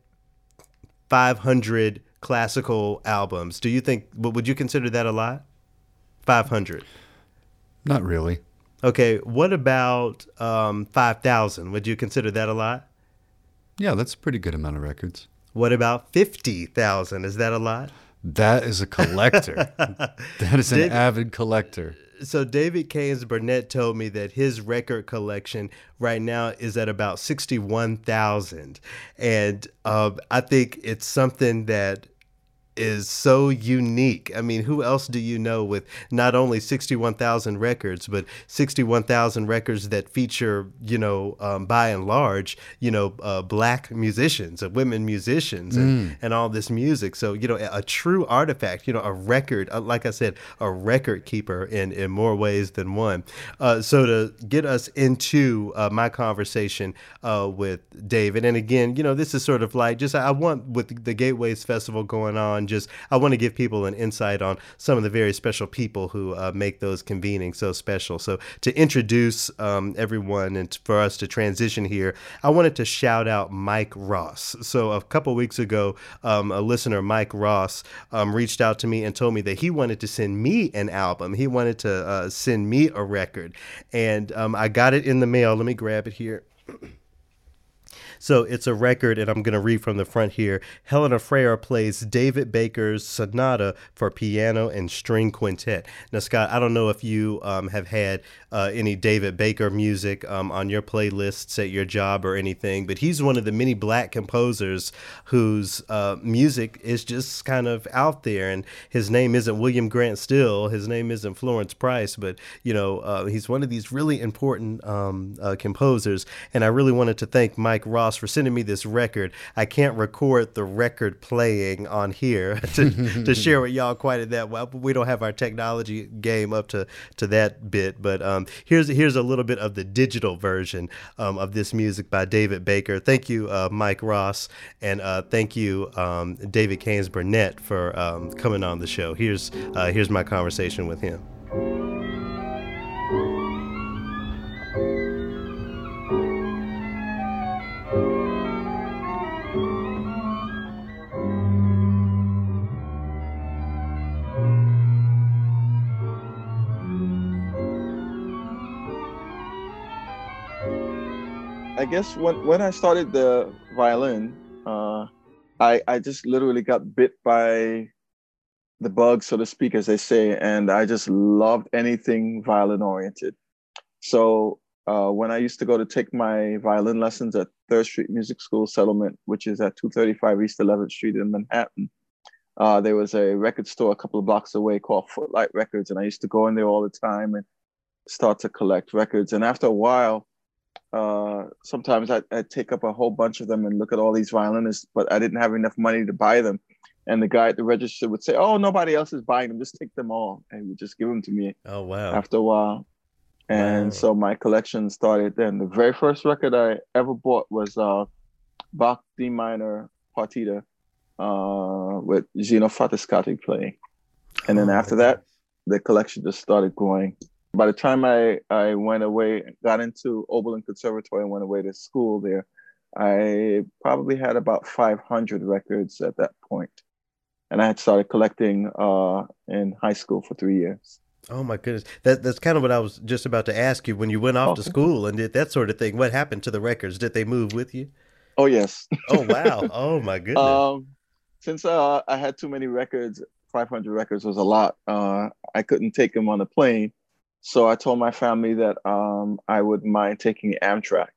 500 classical albums, do you think would you consider that a lot? 500. Not really. Okay, what about um, 5,000? Would you consider that a lot? Yeah, that's a pretty good amount of records. What about 50,000? Is that a lot? That is a collector. that is an David- avid collector. So, David Keynes Burnett told me that his record collection right now is at about 61,000. And um, I think it's something that is so unique. I mean, who else do you know with not only 61,000 records, but 61,000 records that feature, you know, um, by and large, you know, uh, black musicians and women musicians and, mm. and all this music. So, you know, a, a true artifact, you know, a record, uh, like I said, a record keeper in, in more ways than one. Uh, so to get us into uh, my conversation uh, with David, and again, you know, this is sort of like just, I want with the Gateways Festival going on, just I want to give people an insight on some of the very special people who uh, make those convenings so special. So to introduce um, everyone and for us to transition here, I wanted to shout out Mike Ross. So a couple weeks ago, um, a listener, Mike Ross, um, reached out to me and told me that he wanted to send me an album. He wanted to uh, send me a record, and um, I got it in the mail. Let me grab it here. So it's a record, and I'm going to read from the front here. Helena Freire plays David Baker's Sonata for piano and string quintet. Now, Scott, I don't know if you um, have had uh, any David Baker music um, on your playlists at your job or anything, but he's one of the many black composers whose uh, music is just kind of out there. And his name isn't William Grant Still, his name isn't Florence Price, but you know uh, he's one of these really important um, uh, composers. And I really wanted to thank Mike Ross for sending me this record. I can't record the record playing on here to, to share with y'all quite at that well. We don't have our technology game up to, to that bit, but um, here's here's a little bit of the digital version um, of this music by David Baker. Thank you, uh, Mike Ross, and uh, thank you, um, David Keynes Burnett, for um, coming on the show. Here's uh, here's my conversation with him. Guess when when I started the violin, uh, I I just literally got bit by the bug, so to speak, as they say, and I just loved anything violin oriented. So uh, when I used to go to take my violin lessons at Third Street Music School Settlement, which is at 235 East 11th Street in Manhattan, uh, there was a record store a couple of blocks away called Footlight Records, and I used to go in there all the time and start to collect records. And after a while, uh, sometimes I, I'd take up a whole bunch of them and look at all these violinists, but I didn't have enough money to buy them. And the guy at the register would say, "Oh, nobody else is buying them. Just take them all," and he would just give them to me. Oh wow! After a while, and wow. so my collection started then. The very first record I ever bought was uh, Bach D minor partita uh, with Zino Francescatti playing, and then oh, after that, the collection just started growing by the time I, I went away, got into Oberlin Conservatory and went away to school there, I probably had about 500 records at that point. And I had started collecting uh, in high school for three years. Oh my goodness. That that's kind of what I was just about to ask you. When you went off okay. to school and did that sort of thing, what happened to the records? Did they move with you? Oh yes. oh wow. Oh my goodness. Um, since uh, I had too many records, 500 records was a lot. Uh, I couldn't take them on the plane. So I told my family that um, I would mind taking Amtrak.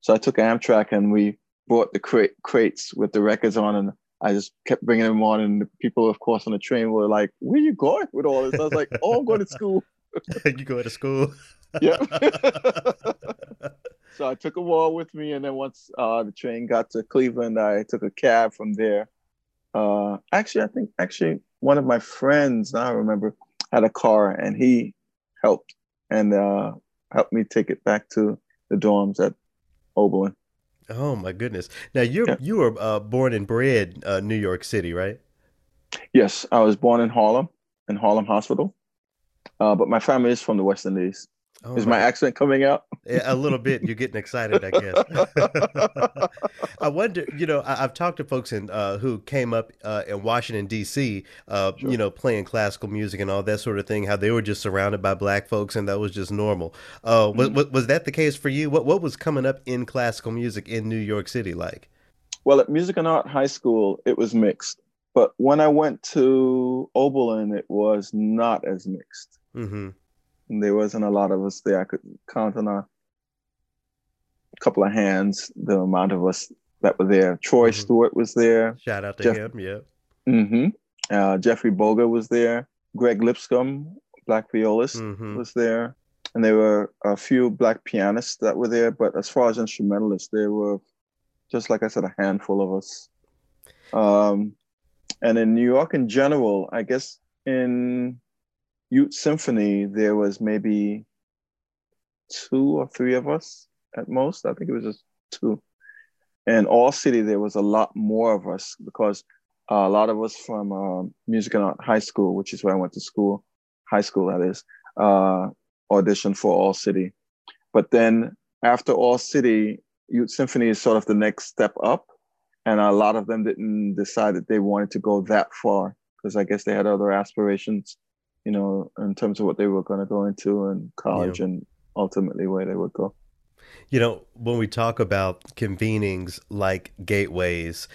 So I took Amtrak and we brought the crate, crates with the records on, and I just kept bringing them on. And the people, of course, on the train were like, "Where are you going with all this?" I was like, "Oh, I'm going to school." you go to school? yeah. so I took a wall with me, and then once uh, the train got to Cleveland, I took a cab from there. Uh, actually, I think actually one of my friends, I remember, had a car, and he helped and uh, helped me take it back to the dorms at Oberlin. Oh my goodness! Now you yeah. you were uh, born and bred uh, New York City, right? Yes, I was born in Harlem, in Harlem Hospital, uh, but my family is from the West Indies. Oh, Is my accent coming out? Yeah, a little bit. You're getting excited, I guess. I wonder, you know, I, have talked to folks in uh, who came up uh, in Washington D.C., uh, sure. you know, playing classical music and all that sort of thing. How they were just surrounded by black folks, and that was just normal. Uh, mm-hmm. was, was that the case for you? What what was coming up in classical music in New York City like? Well, at Music and Art High School, it was mixed, but when I went to Oberlin, it was not as mixed. Mm-hmm there wasn't a lot of us there. I could count on a couple of hands the amount of us that were there. Troy mm-hmm. Stewart was there. Shout out to Jeff, him, yeah. Mm-hmm. Uh, Jeffrey Boga was there. Greg Lipscomb, black violist, Mhm. was there, and there were a few black pianists that were there. But as far as instrumentalists, there were just like I said, a handful of us. Um, and in New York in general, I guess in Youth Symphony there was maybe two or three of us at most. I think it was just two. And All City there was a lot more of us because uh, a lot of us from um, Music and Art High School, which is where I went to school, high school that is, uh, auditioned for All City. But then after All City, Youth Symphony is sort of the next step up. And a lot of them didn't decide that they wanted to go that far because I guess they had other aspirations, you know, in terms of what they were going to go into in college Yeah. and ultimately where they would go. You know, when we talk about convenings like gateways,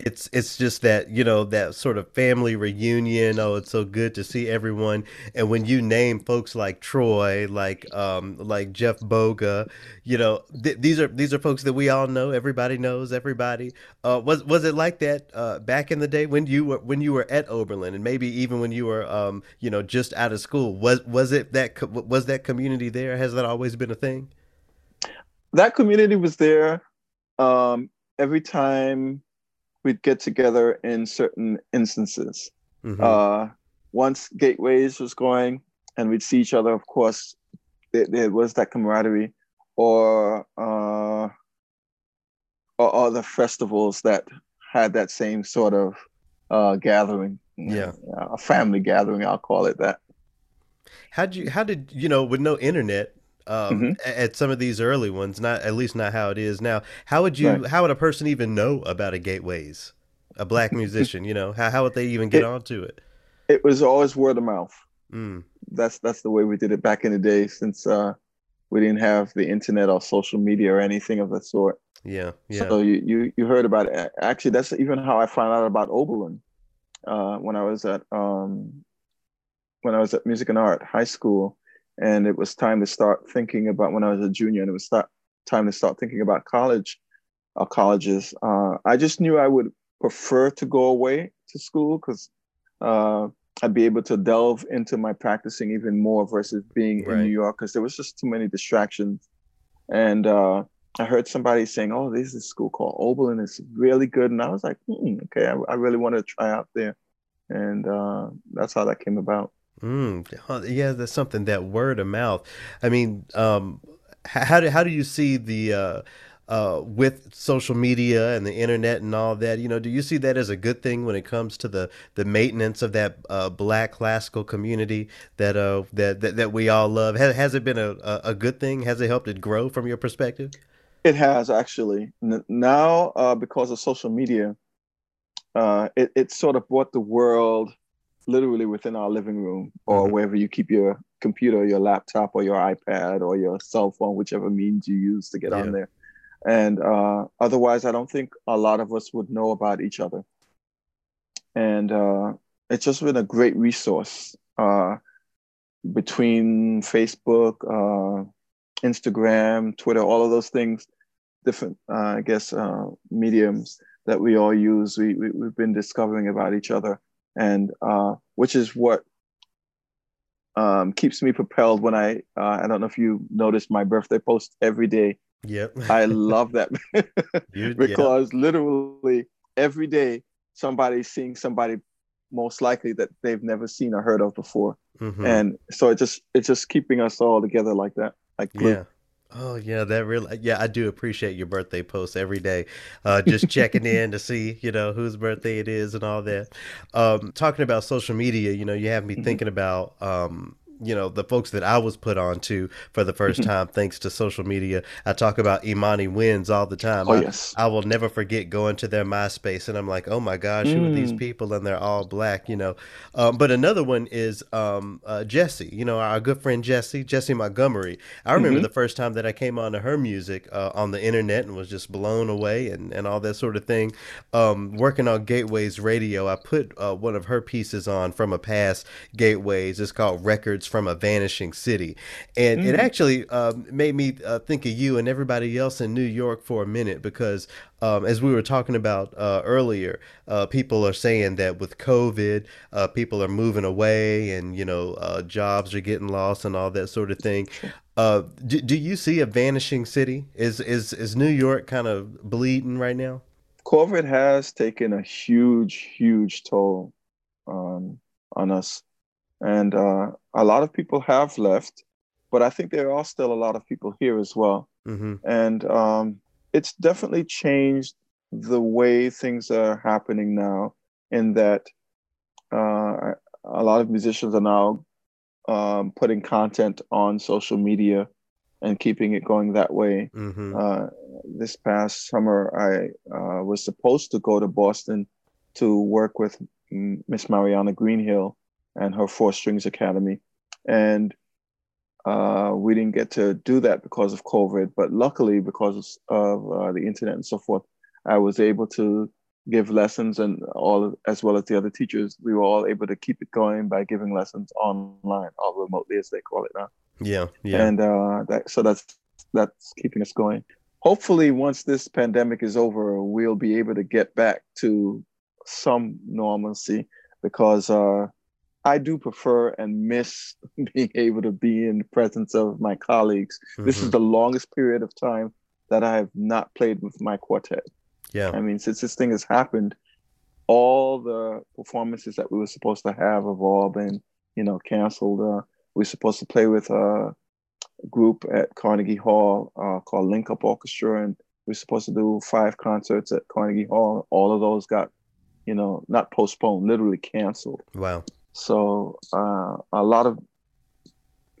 it's it's just that, you know, that sort of family reunion. Oh, it's so good to see everyone. And when you name folks like Troy, like um like Jeff Boga, you know, th- these are these are folks that we all know. Everybody knows everybody. Uh was was it like that uh back in the day when you were when you were at Oberlin and maybe even when you were um, you know, just out of school? Was was it that was that community there? Has that always been a thing? that community was there um, every time we'd get together in certain instances. Mhm. Uh, once Gateways was going and we'd see each other, of course, there, there was that camaraderie or, uh, or other festivals that had that same sort of uh, gathering. Yeah. A family gathering, I'll call it that. How'd you? How did you know? With no internet, um, Mhm. at some of these early ones, not at least not how it is now. How would you? Right. How would a person even know about a Gateways? A black musician, you know, how how would they even get It- onto it? It was always word of mouth. Mm, that's that's the way we did it back in the day since uh we didn't have the internet or social media or anything of the sort yeah, yeah. so you, you you heard about it actually that's even how i found out about oberlin uh when i was at um when i was at music and art high school and it was time to start thinking about when i was a junior and it was start, time to start thinking about college uh, colleges uh i just knew i would prefer to go away to school because uh I'd be able to delve into my practicing even more versus being in New York because there was just too many distractions. And uh, I heard somebody saying, "Oh, there's this school called Oberlin. It's really good," and I was like, hmm, "Okay, I, I really want to try out there," and uh, that's how that came about. Mm, yeah, that's something that word of mouth. I mean, um, how do how do you see the uh, uh, with social media and the internet and all that? You know, do you see that as a good thing when it comes to the the maintenance of that uh, black classical community that uh that that, that we all love? Has, has it been a, a good thing? Has it helped it grow from your perspective? It has actually now uh, because of social media, uh, it it sort of brought the world literally within our living room or Mhm. wherever you keep your computer, your laptop, or your iPad or your cell phone, whichever means you use to get Yeah. on there. And uh, otherwise, I don't think a lot of us would know about each other. And uh, it's just been a great resource uh, between Facebook, uh, Instagram, Twitter, all of those things, different, uh, I guess, uh, mediums that we all use. We, we we've been discovering about each other, and uh, which is what um, keeps me propelled when I uh, I don't know if you noticed my birthday post every day. Yep. I love that yeah. because literally every day somebody's seeing somebody most likely that they've never seen or heard of before, Mhm. and so it just it's just keeping us all together like that, like glue. Yeah. Oh yeah, that really yeah, I do appreciate your birthday posts every day. Uh just checking in to see, you know, whose birthday it is and all that. Um talking about social media, you know, you have me Mhm. thinking about um you know the folks that I was put on to for the first Mhm. time thanks to social media. I talk about Imani Winds all the time. Oh I, yes. I will never forget going to their MySpace and I'm like, oh my gosh, who are these Mm. people? And they're all black, you know. Um, but another one is um, uh, Jessie, you know, our good friend Jessie, Jessie Montgomery. I remember Mhm. the first time that I came onto her music uh, on the internet and was just blown away and, and all that sort of thing. Um, working on Gateways Radio, I put uh, one of her pieces on from a past Gateways. It's called Records coverage from a vanishing city, and mm. it actually um, made me uh, think of you and everybody else in New York for a minute because um, as we were talking about uh, earlier, uh, people are saying that with COVID, uh, people are moving away, and you know, uh, jobs are getting lost and all that sort of thing. Uh, do, do you see a vanishing city? Is is is New York kind of bleeding right now? COVID has taken a huge, huge toll um, on us, and uh, a lot of people have left, but I think there are still a lot of people here as well. Mm-hmm. And um, it's definitely changed the way things are happening now in that uh, a lot of musicians are now um, putting content on social media and keeping it going that way. Mm-hmm. Uh, this past summer, I uh, was supposed to go to Boston to work with Miss Mariana Green-Hill and her Four Strings Academy. And uh, we didn't get to do that because of COVID, but luckily, because of uh, the internet and so forth, I was able to give lessons and all as well as the other teachers. We were all able to keep it going by giving lessons online or remotely, as they call it now. Yeah, yeah. And uh, that so that's that's keeping us going. Hopefully, once this pandemic is over, we'll be able to get back to some normalcy because uh, I do prefer and miss being able to be in the presence of my colleagues. Mm-hmm. This is mm-hmm. the longest period of time that I have not played with my quartet. Yeah. I mean, since this thing has happened, all the performances that we were supposed to have have all been, you know, canceled. Uh, we are supposed to play with a group at Carnegie Hall uh, called Link Up Orchestra, and we are supposed to do five concerts at Carnegie Hall. All of those got, you know, not postponed, literally canceled. Wow. So uh, a lot of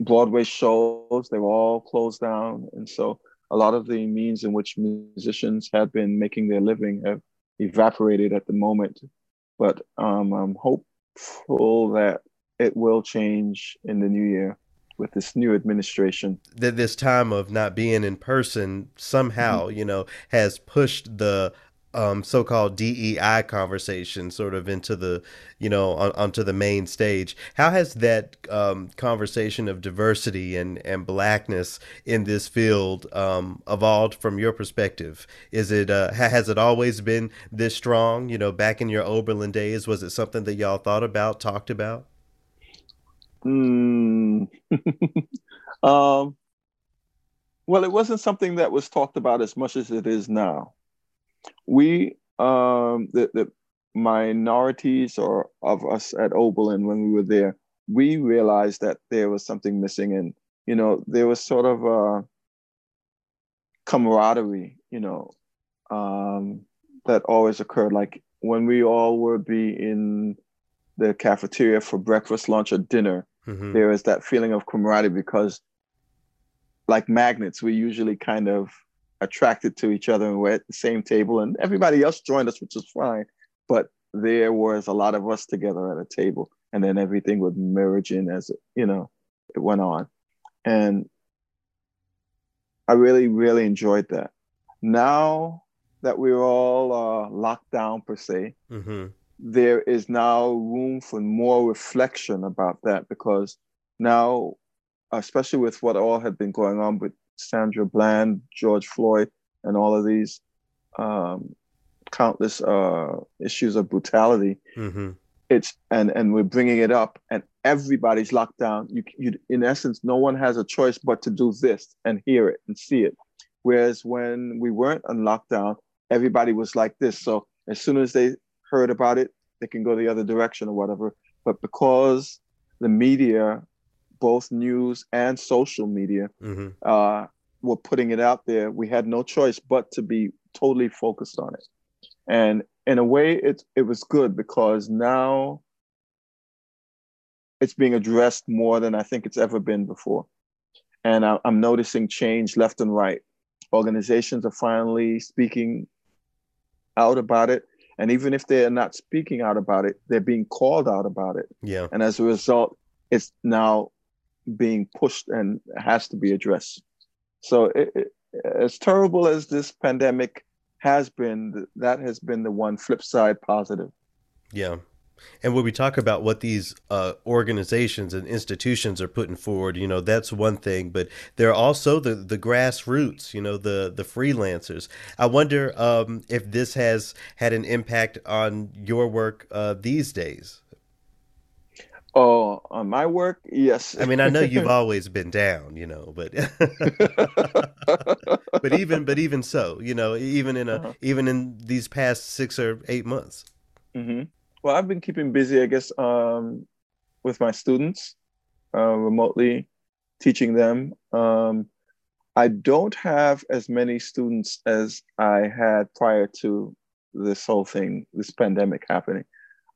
Broadway shows they were all closed down, and so a lot of the means in which musicians had been making their living have evaporated at the moment. But um, I'm hopeful that it will change in the new year with this new administration. That this time of not being in person somehow, mm-hmm. you know, has pushed the um, so-called DEI conversation sort of into the, you know, on, onto the main stage. How has that um, conversation of diversity and, and blackness in this field um, evolved from your perspective? Is it uh, has it always been this strong? You know, back in your Oberlin days, was it something that y'all thought about, talked about? Mm. um, well, it wasn't something that was talked about as much as it is now we um, the, the minorities or of us at Oberlin when we were there, we realized that there was something missing, and you know there was sort of a camaraderie, you know, um, that always occurred. Like when we all would be in the cafeteria for breakfast, lunch, or dinner, mm-hmm. there is that feeling of camaraderie because, like magnets, we usually kind of attracted to each other and we're at the same table and everybody else joined us which was fine. But there was a lot of us together at a table and then everything would merge in as it, you know it went on. And i really really enjoyed that. Now that we're all uh, locked down per se mm-hmm. there is now room for more reflection about that because now especially with what all had been going on with Sandra Bland, George Floyd, and all of these um, countless uh, issues of brutality. Mm-hmm. It's and and we're bringing it up, and everybody's locked down. You, you, in essence, no one has a choice but to do this and hear it and see it. Whereas when we weren't on lockdown, everybody was like this. So as soon as they heard about it, they can go the other direction or whatever. But because the media both news and social media mm-hmm. uh, were putting it out there, we had no choice but to be totally focused on it. And in a way, it it was good because now it's being addressed more than I think it's ever been before. And I, I'm noticing change left and right. Organizations are finally speaking out about it. And even if they're not speaking out about it, they're being called out about it. Yeah. And as a result, it's now being pushed and has to be addressed. So, it, it, as terrible as this pandemic has been, that has been the one flip side positive. Yeah. And when we talk about what these uh, organizations and institutions are putting forward, you know, that's one thing. But there are also the, the grassroots, you know, the the freelancers. I wonder um, if this has had an impact on your work uh, these days. Oh, on my work, yes. I mean, I know you've always been down, you know, but but even but even so, you know, even in a uh-huh. even in these past six or eight months. Mm-hmm. Well, I've been keeping busy, I guess, um, with my students, uh, remotely teaching them. Um, I don't have as many students as I had prior to this whole thing, this pandemic happening.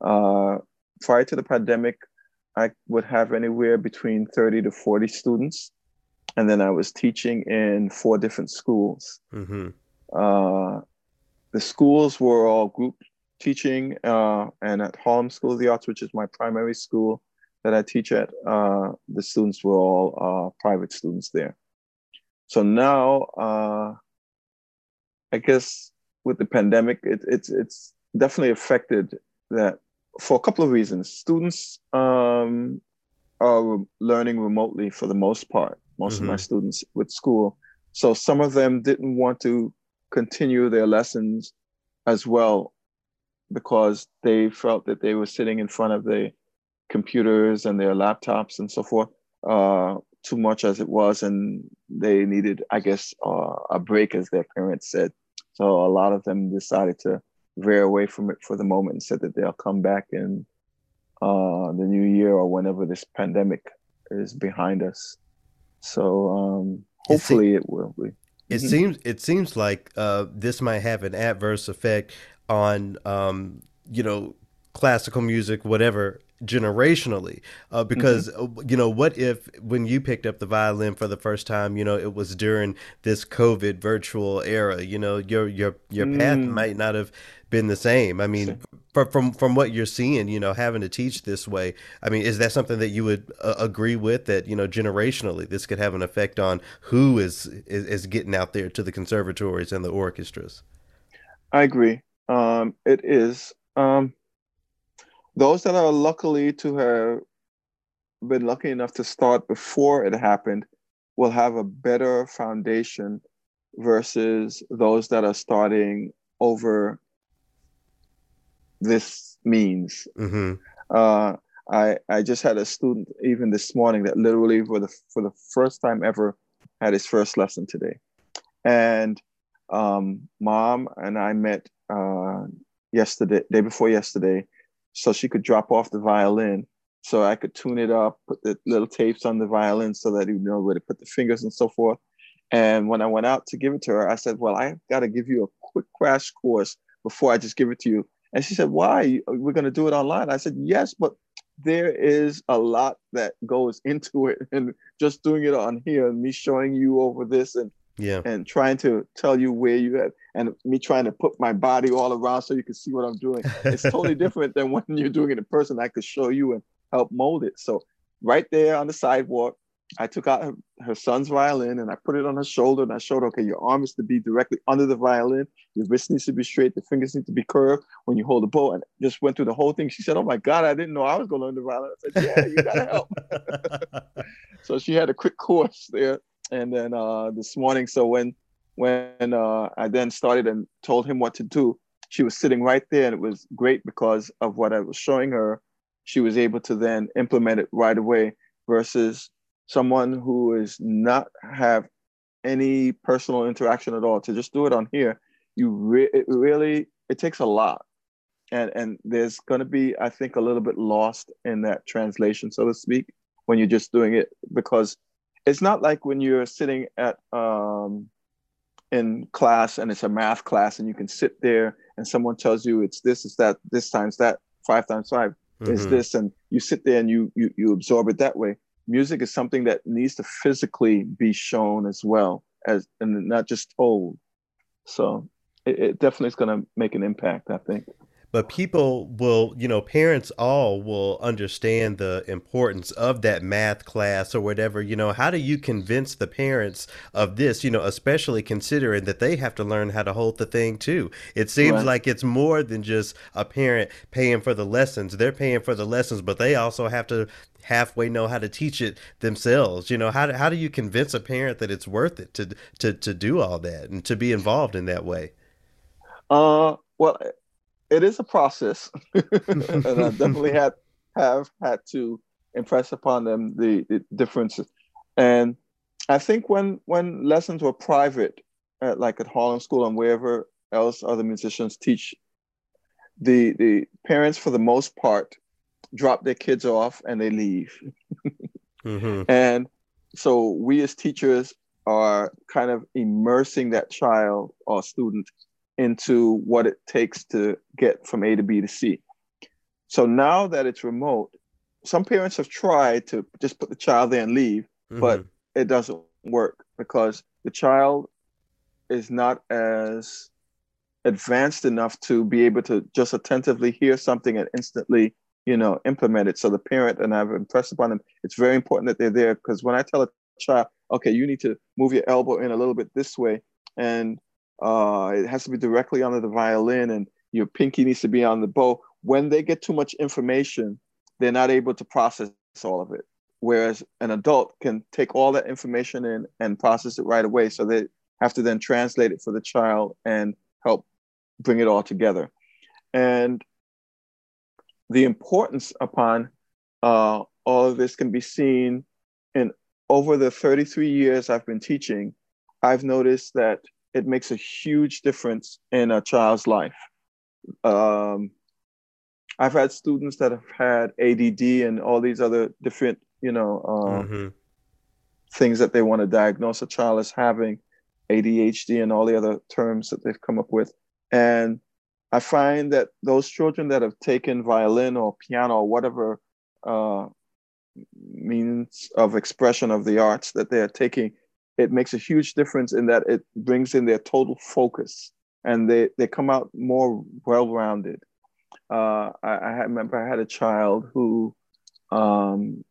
Uh, prior to the pandemic, I would have anywhere between 30 to 40 students. And then I was teaching in four different schools. Mm-hmm. Uh, the schools were all group teaching uh, and at Harlem School of the Arts, which is my primary school that I teach at, uh, the students were all uh, private students there. So now, uh, I guess with the pandemic, it, it's it's definitely affected that for a couple of reasons. Students um, are learning remotely for the most part. Most mm-hmm. of my mm-hmm. students with school, so some of them didn't want to continue their lessons as well because they felt that they were sitting in front of the computers and their laptops and so forth uh, too much as it was, and they needed, I guess, uh, a break, as their parents said. So a lot of them decided to veer away from it for the moment and said that they'll come back in uh, the new year or whenever this pandemic is behind us. So um, hopefully it, it will be. It mm-hmm. seems it seems like uh, this might have an adverse effect on um, you know classical music, whatever, generationally uh, because mm-hmm. You know what if when you picked up the violin for the first time you know it was during this covid virtual era you know your your your mm. path might not have been the same. I mean from from from what you're seeing you know having to teach this way i mean is that something that you would uh, agree with that you know generationally this could have an effect on who is, is is getting out there to the conservatories and the orchestras? I agree. Um, it is. Um, those that are luckily to have been lucky enough to start before it happened will have a better foundation versus those that are starting over this means. Mm-hmm. Uh, I I just had a student even this morning that literally for the for the first time ever had his first lesson today, and um, mom and I met uh, yesterday, day before yesterday, so she could drop off the violin. So I could tune it up, put the little tapes on the violin so that you know where to put the fingers and so forth. And when I went out to give it to her, I said, "Well, I got to give you a quick crash course before I just give it to you." And she said, "Why? We're going to do it online." I said, "Yes, but there is a lot that goes into it, and just doing it on here and me showing you over this and yeah and trying to tell you where you have and me trying to put my body all around so you can see what i'm doing it's totally different than when you're doing it in person i could show you and help mold it so right there on the sidewalk i took out her, her son's violin and i put it on her shoulder and i showed her, okay your arm is to be directly under the violin. Your wrist needs to be straight. The fingers need to be curved when you hold the bow. And just went through the whole thing. She said oh my god i didn't know i was going to learn the violin. I said yeah you gotta help. So she had a quick course there. And then uh, this morning so when when uh, i then started and told him what to do she was sitting right there and it was great because of what i was showing her. She was able to then implement it right away versus someone who is not have any personal interaction at all to just do it on here you re- it really it takes a lot and and there's going to be i think a little bit lost in that translation so to speak when you're just doing it because it's not like when you're sitting at um, in class and it's a math class and you can sit there and someone tells you it's this, it's that, this times that, five times 5 mm-hmm. is this, and you sit there and you, you you absorb it that way. Music is something that needs to physically be shown as well as and not just told. So it, it definitely is going to make an impact, I think. But people will, you know, parents all will understand the importance of that math class or whatever. You know, how do you convince the parents of this, you know, especially considering that they have to learn how to hold the thing too? It seems right. like it's more than just a parent paying for the lessons. They're paying for the lessons, but they also have to halfway know how to teach it themselves. You know, how do, how do you convince a parent that it's worth it to to to do all that and to be involved in that way? Uh, well, it is a process, and I definitely had have had to impress upon them the, the differences. And I think when when lessons were private, at, like at Harlem School and wherever else other musicians teach, the the parents for the most part drop their kids off and they leave. mm-hmm. And so we as teachers are kind of immersing that child or student into what it takes to get from A to B to C. So now that it's remote, some parents have tried to just put the child there and leave, mm-hmm. but it doesn't work because the child is not as advanced enough to be able to just attentively hear something and instantly you know, implement it. So the parent and I've impressed upon them, it's very important that they're there because when I tell a child, okay, you need to move your elbow in a little bit this way, and uh, it has to be directly under the violin, and your pinky needs to be on the bow. When they get too much information, they're not able to process all of it. Whereas an adult can take all that information in and process it right away. So they have to then translate it for the child and help bring it all together. And the importance upon uh, all of this can be seen in over the 33 years I've been teaching. I've noticed that it makes a huge difference in a child's life. Um, I've had students that have had ADD and all these other different, you know, um, mm-hmm. things that they want to diagnose a child as having, ADHD and all the other terms that they've come up with. And I find that those children that have taken violin or piano or whatever uh, means of expression of the arts that they are taking, it makes a huge difference in that it brings in their total focus and they, they come out more well-rounded. Uh, I, I, remember I had a child who, um,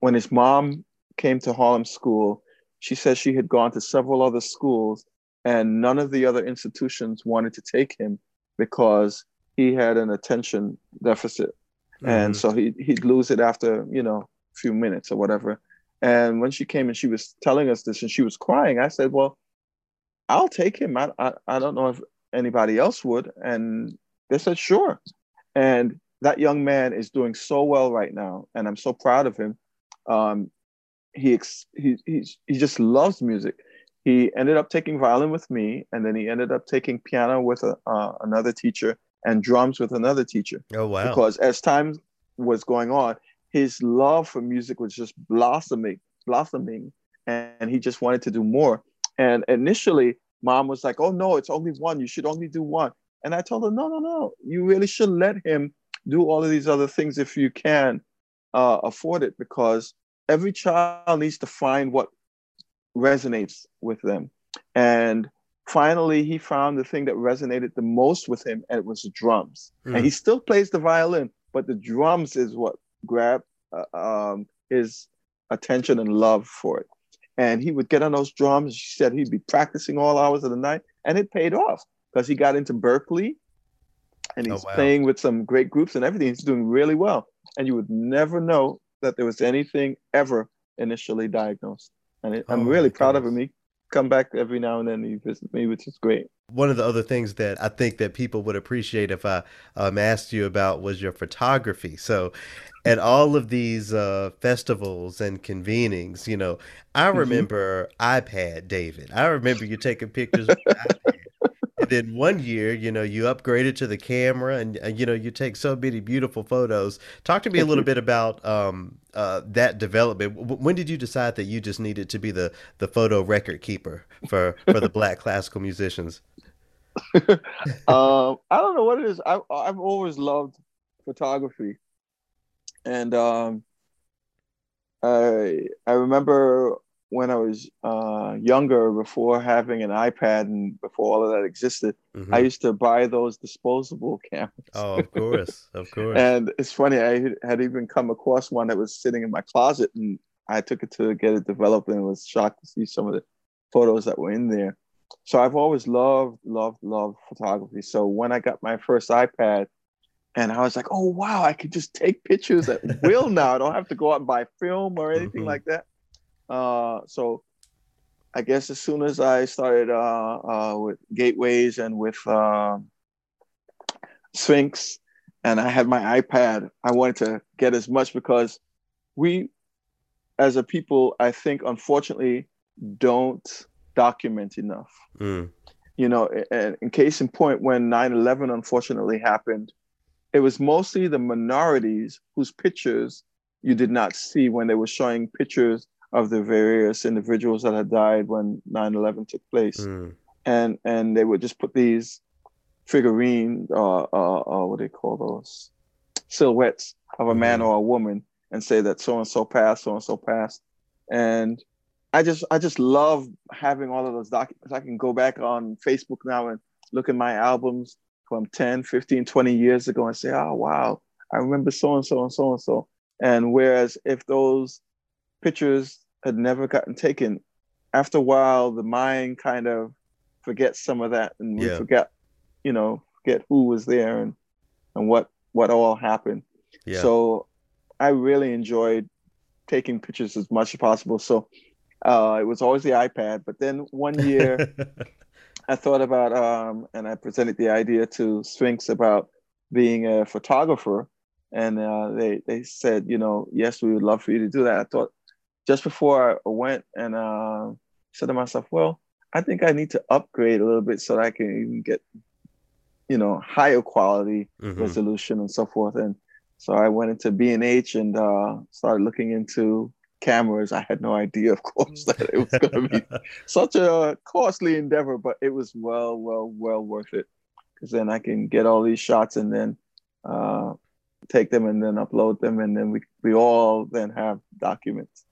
when his mom came to Harlem School, she said she had gone to several other schools and none of the other institutions wanted to take him because he had an attention deficit. Mm-hmm. And so he, he'd lose it after, you know, a few minutes or whatever. And when she came and she was telling us this and she was crying, I said, Well, I'll take him. I, I, I don't know if anybody else would. And they said, Sure. And that young man is doing so well right now. And I'm so proud of him. Um, he, he, he, he just loves music he ended up taking violin with me, and then he ended up taking piano with a, uh, another teacher and drums with another teacher. Oh wow! Because as time was going on, his love for music was just blossoming, blossoming, and he just wanted to do more. And initially, mom was like, "Oh no, it's only one. You should only do one." And I told her, "No, no, no. You really should let him do all of these other things if you can uh, afford it, because every child needs to find what resonates with them. And finally, he found the thing that resonated the most with him, and it was the drums. Mm. And he still plays the violin, but the drums is what grabbed uh, um, his attention and love for it. And he would get on those drums. She said he'd be practicing all hours of the night, and it paid off because he got into Berklee, and he's oh, wow. playing with some great groups and everything. He's doing really well. And you would never know that there was anything ever initially diagnosed and it, I'm oh really proud goodness. of him. He come back every now and then. He visit me, which is great. One of the other things that I think that people would appreciate if I um, asked you about was your photography. So, at all of these uh, festivals and convenings, you know, I mm-hmm. remember mm-hmm. iPad David. I remember you taking pictures with iPad and then one year, you know, you upgraded to the camera, and uh, you know, you take so many beautiful photos. Talk to me a little bit about um, uh, that development. When did you decide that you just needed to be the the photo record keeper for for the Black classical musicians? um, I don't know what it is. I, I've always loved photography, and um, I I remember when I was uh, younger, before having an iPad and before all of that existed, Mhm. I used to buy those disposable cameras. oh, of course, of course. And it's funny, I had even come across one that was sitting in my closet, and I took it to get it developed, and was shocked to see some of the photos that were in there. So I've always loved, loved, loved photography. So when I got my first iPad, and I was like, oh wow, I can just take pictures at will now. I don't have to go out and buy film or anything Mhm. like that. Uh, so I guess as soon as I started uh, uh, with gateways and with um Sphinx, and I had my iPad, I wanted to get as much because we, as a people, I think unfortunately don't document enough. Mm, You know, and in case in point, when 9/11 unfortunately happened, it was mostly the minorities whose pictures you did not see when they were showing pictures of the various individuals that had died when 9/11 took place mm. and and they would just put these figurine uh, uh, uh what do they call those silhouettes of a man Mhm. or a woman and say that so and so passed so and so passed and i just i just love having all of those documents i can go back on facebook now and look at my albums from 10 15 20 years ago and say oh wow i remember so and so and so and so and whereas if those pictures had never gotten taken after a while the mind kind of forgets some of that and we Yeah. forget you know forget who was there and and what what all happened Yeah. so i really enjoyed taking pictures as much as possible so uh, it was always the ipad but then one year I thought about um, and I presented the idea to Sphinx about being a photographer, and uh, they they said, you know, yes, we would love for you to do that. I thought just before I went and uh, said to myself, well, I think I need to upgrade a little bit so that I can even get, you know, higher quality Mhm. resolution and so forth. And so I went into B and H and uh, started looking into cameras. I had no idea, of course, that it was going to be such a costly endeavor, but it was well, well, well worth it. Because then I can get all these shots and then uh, take them and then upload them, and then we we all then have documents.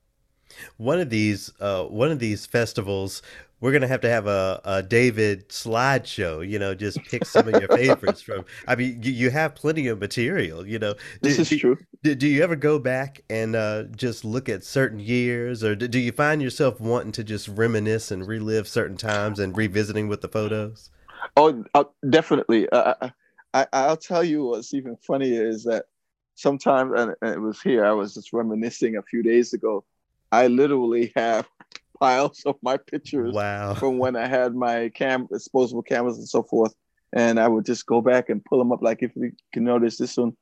One of these uh one of these festivals we're gonna have to have a, a david slideshow you know just pick some of your favorites from i mean you, you have plenty of material you know This do, is do, true. do, do you ever go back and uh just look at certain years or do, do you find yourself wanting to just reminisce and relive certain times and revisiting with the photos Oh, uh, definitely. Uh, I, I I'll tell you what's even funnier is that sometimes, and it was here. I was just reminiscing a few days ago. I literally have piles of my pictures wow from when I had my cam disposable cameras and so forth. And I would just go back and pull them up. Like if you can notice, this one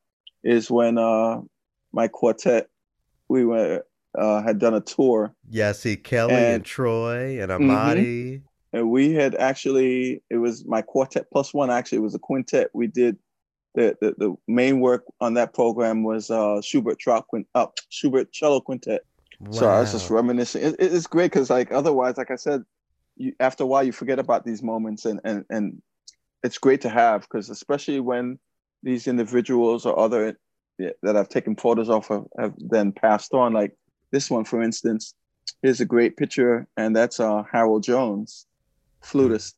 is when uh my quartet we were uh had done a tour yeah see kelly and, And- troy and Mhm. amadi and we had actually it was my quartet plus one actually it was a quintet. We did the the, the main work on that program was uh Schubert Trout Quintet Schubert cello quintet. So I was just reminiscing. It, it's great because, like, otherwise, like I said, you, after a while, you forget about these moments, and and and it's great to have because, especially when these individuals or other that I've taken photos of have, have then passed on. Like this one, for instance, here's a great picture, and that's uh, Harold Jones, flutist,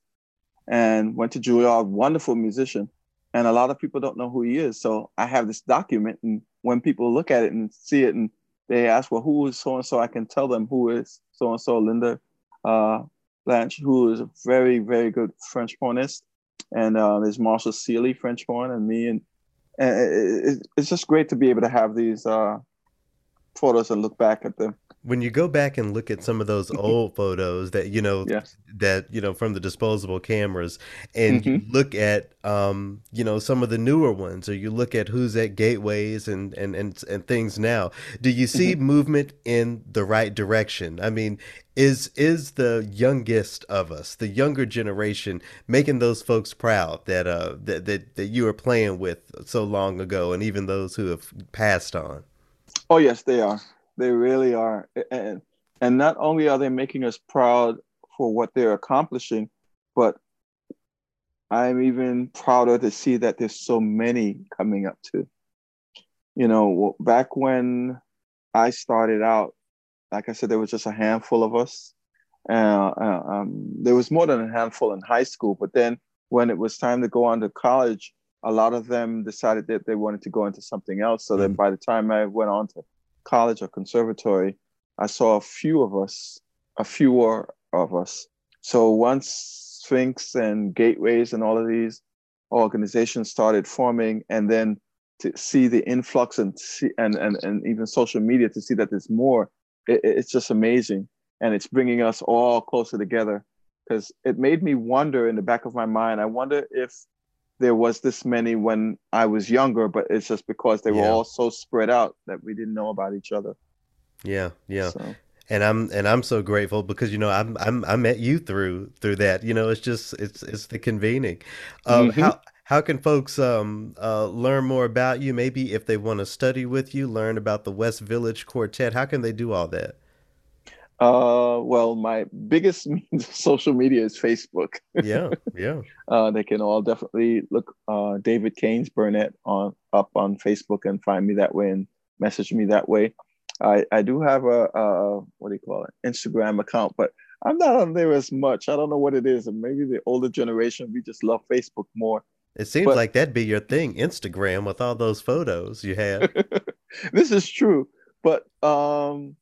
and went to Juilliard, wonderful musician, and a lot of people don't know who he is. So I have this document, and when people look at it and see it and they ask, well, who is so and so? I can tell them who is so and so, Linda uh, Blanche, who is a very, very good French hornist. And uh, there's Marshall Sealy, French horn, and me. And, and it, it, it's just great to be able to have these uh, photos and look back at them. When you go back and look at some of those old photos that you know Yes. that you know from the disposable cameras and you Mm-hmm. look at um you know some of the newer ones or you look at who's at gateways and and and, and things now do you see Mm-hmm. movement in the right direction i mean is is the youngest of us the younger generation making those folks proud that uh that that, that you were playing with so long ago and even those who have passed on Oh yes, they are. They really are. And and not only are they making us proud for what they're accomplishing, but I'm even prouder to see that there's so many coming up too. You know, back when I started out, like I said, there was just a handful of us. Uh, uh, um, there was more than a handful in high school, but then when it was time to go on to college, a lot of them decided that they wanted to go into something else. So mm-hmm. then by the time I went on to college or conservatory, I saw a few of us, a fewer of us. So once Sphinx and Gateways and all of these organizations started forming, and then to see the influx and see, and, and, and even social media to see that there's more, it, it's just amazing. And it's bringing us all closer together because it made me wonder in the back of my mind, I wonder if there was this many when I was younger, but it's just because they were all so spread out that we didn't know about each other. Yeah, yeah. So. And I'm and I'm so grateful because you know I'm I'm I met you through through that. You know, it's just it's it's the convening. Um, mm-hmm. How how can folks um, uh, learn more about you? Maybe if they want to study with you, learn about the West Village Quartet. How can they do all that? Uh, well, my biggest means of social media is Facebook. yeah, yeah. Uh, they can all definitely look uh, David Keynes Burnett on up on Facebook and find me that way and message me that way. I, I do have a, a what do you call it Instagram account, but I'm not on there as much. I don't know what it is. Maybe the older generation we just love Facebook more. It seems but, like that'd be your thing, Instagram, with all those photos you have. this is true, but um,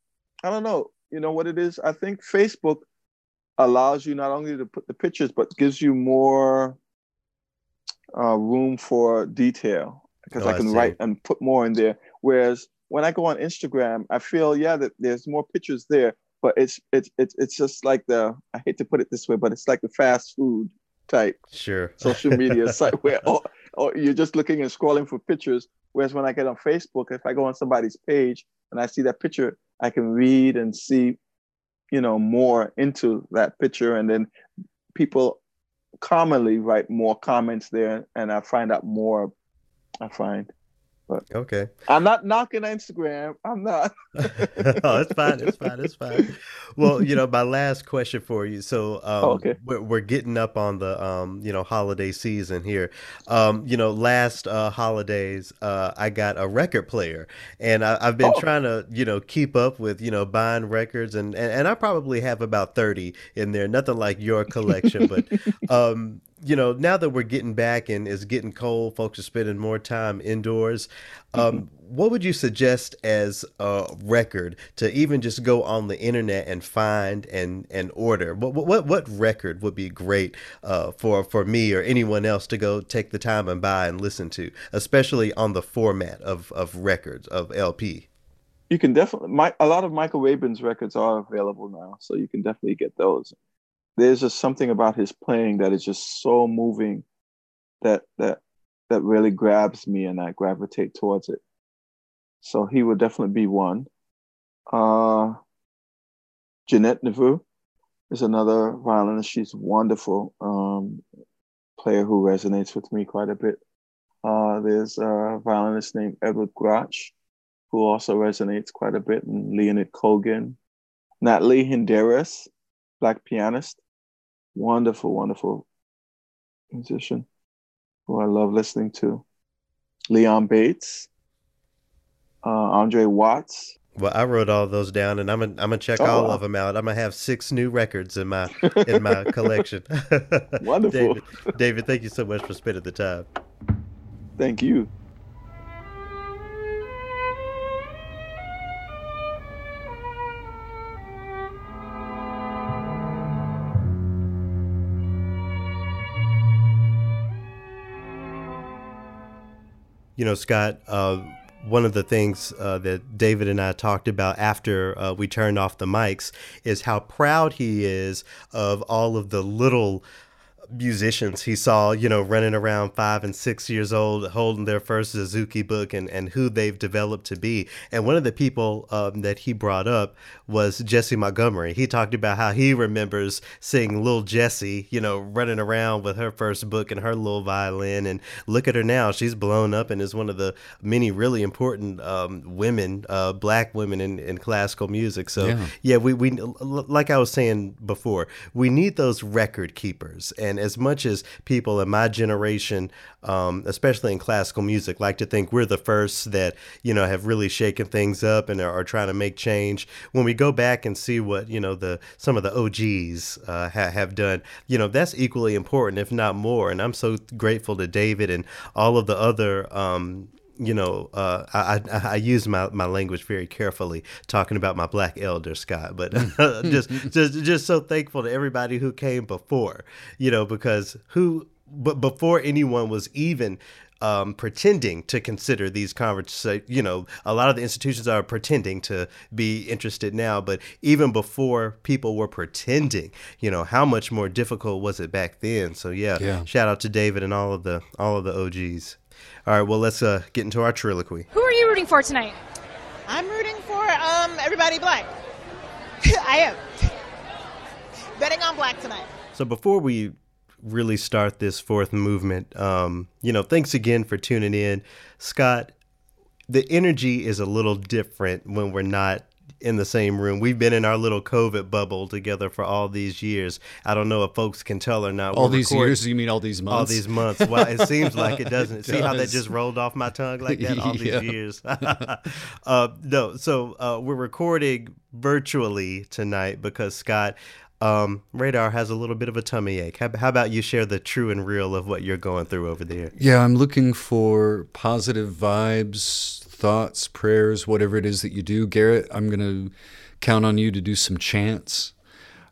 I don't know. You know what it is? I think Facebook allows you not only to put the pictures, but gives you more uh, room for detail because oh, I can I write and put more in there. Whereas when I go on Instagram, I feel yeah that there's more pictures there, but it's it's it's it's just like the I hate to put it this way, but it's like the fast food type sure social media site where or, or you're just looking and scrolling for pictures. Whereas when I get on Facebook, if I go on somebody's page and I see that picture, I can read and see, you know, more into that picture. And then people commonly write more comments there and I find out more, I find. But okay, I'm not knocking Instagram. I'm not. oh, it's fine. It's fine. It's fine. Well, you know, my last question for you. So, um, oh, okay, we're, we're getting up on the um, you know, holiday season here. Um, you know, last uh, holidays, uh, I got a record player, and I, have been oh. trying to you know keep up with you know buying records, and, and and I probably have about thirty in there. Nothing like your collection, but um, you know, now that we're getting back and it's getting cold, folks are spending more time indoors. Um, mm-hmm. What would you suggest as a record to even just go on the internet and find and and order? What what what record would be great uh, for for me or anyone else to go take the time and buy and listen to, especially on the format of of records of LP? You can definitely. My, a lot of Michael Rabin's records are available now, so you can definitely get those there's just something about his playing that is just so moving that that that really grabs me and I gravitate towards it. So he would definitely be one. Uh, Ginette Neveu is another violinist. She's a wonderful um, player who resonates with me quite a bit. Uh, there's a violinist named Edward Grach who also resonates quite a bit, and Leonid Kogan. Natalie Hinderas, black pianist, wonderful, wonderful musician who I love listening to. Leon Bates, uh, Andre Watts. Well, I wrote all those down, and I'm gonna I'm gonna check oh, all wow. of them out. I'm gonna have six new records in my in my collection. Wonderful, David, David. Thank you so much for spending the time. Thank you. You know, Scott, uh, one of the things uh, that David and I talked about after uh, we turned off the mics is how proud he is of all of the little musicians he saw, you know, running around five and six years old, holding their first Suzuki book and, and who they've developed to be. And one of the people um, that he brought up was Jessie Montgomery. He talked about how he remembers seeing little Jessie, you know, running around with her first book and her little violin. And look at her now. She's blown up and is one of the many really important um, women, uh, black women in, in classical music. So, yeah, yeah we, we, like I was saying before, we need those record keepers. And as much as people in my generation, um, especially in classical music, like to think we're the first that you know have really shaken things up and are, are trying to make change. When we go back and see what you know the some of the OGs uh, ha- have done, you know that's equally important, if not more. And I'm so grateful to David and all of the other. Um, you know, uh, I, I, I use my, my language very carefully, talking about my black elder Scott, but just just just so thankful to everybody who came before, you know, because who but before anyone was even um, pretending to consider these conversations. You know, a lot of the institutions are pretending to be interested now, but even before people were pretending, you know, how much more difficult was it back then? So yeah, Yeah. shout out to David and all of the all of the OGs. All right, well let's uh, get into our trilloquy. Who are you rooting for tonight? I'm rooting for um, everybody black. I am. Betting on black tonight. So before we really start this fourth movement, um, you know, thanks again for tuning in, Scott. The energy is a little different when we're not in the same room. We've been in our little COVID bubble together for all these years. I don't know if folks can tell or not. All We're these years? You mean all these months? All these months. Well, it seems like it doesn't. It See how that just rolled off my tongue like that? All these Yeah. years. uh, no, so uh, we're recording virtually tonight because Scott. Um, Radar has a little bit of a tummy ache. How, how about you share the true and real of what you're going through over there? Yeah, I'm looking for positive vibes, thoughts, prayers, whatever it is that you do. Garrett, I'm going to count on you to do some chants.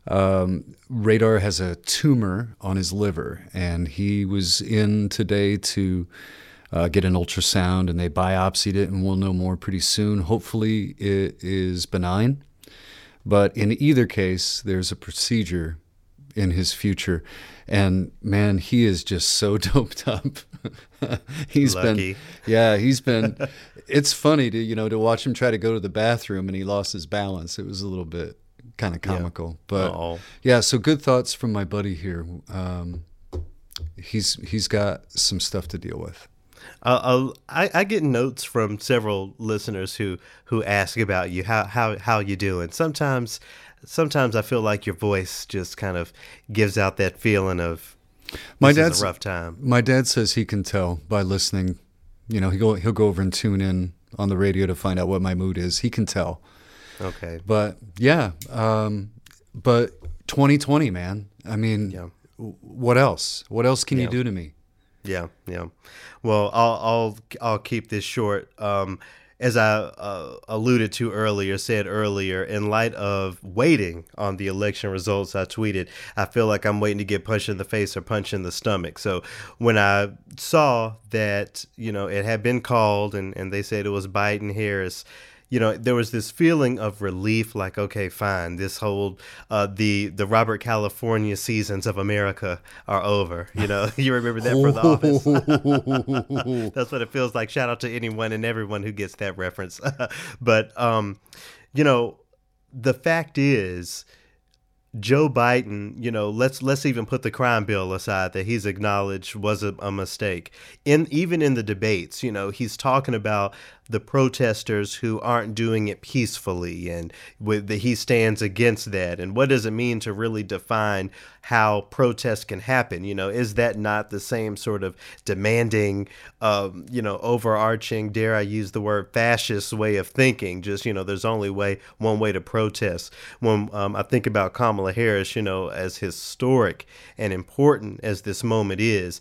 Um, Radar has a tumor on his liver, and he was in today to uh, get an ultrasound, and they biopsied it, and we'll know more pretty soon. Hopefully, it is benign. But in either case, there's a procedure in his future. And man, he is just so doped up. he's Lucky. been, yeah, he's been. It's funny to you know to watch him try to go to the bathroom and he lost his balance. It was a little bit kind of comical, but Uh-oh. yeah. So good thoughts from my buddy here. Um, he's he's got some stuff to deal with. Uh, uh, I, I get notes from several listeners who who ask about you. How how how you doing? Sometimes sometimes I feel like your voice just kind of gives out that feeling of My dad's a rough time. My dad says he can tell by listening. You know, he go he'll go over and tune in on the radio to find out what my mood is. He can tell. Okay. But yeah, um, but 2020, man. I mean, Yeah. what else? What else can you do to me? Yeah, yeah. Well, I'll I'll I'll keep this short. Um, as I uh, alluded to earlier, said earlier, in light of waiting on the election results, I tweeted, I feel like I'm waiting to get punched in the face or punched in the stomach. So when I saw that, you know, it had been called and, and they said it was Biden Harris, you know, there was this feeling of relief, like, okay, fine, this whole uh, the the Robert California seasons of America are over. You know, you remember that for the office. That's what it feels like. Shout out to anyone and everyone who gets that reference. but um, you know, the fact is. Joe Biden, you know, let's let's even put the crime bill aside that he's acknowledged was a, a mistake. In even in the debates, you know, he's talking about the protesters who aren't doing it peacefully, and with the, he stands against that. And what does it mean to really define how protests can happen? You know, is that not the same sort of demanding, um, you know, overarching, dare I use the word fascist way of thinking? Just you know, there's only way one way to protest. When um, I think about Kamala Harris, you know, as historic and important as this moment is.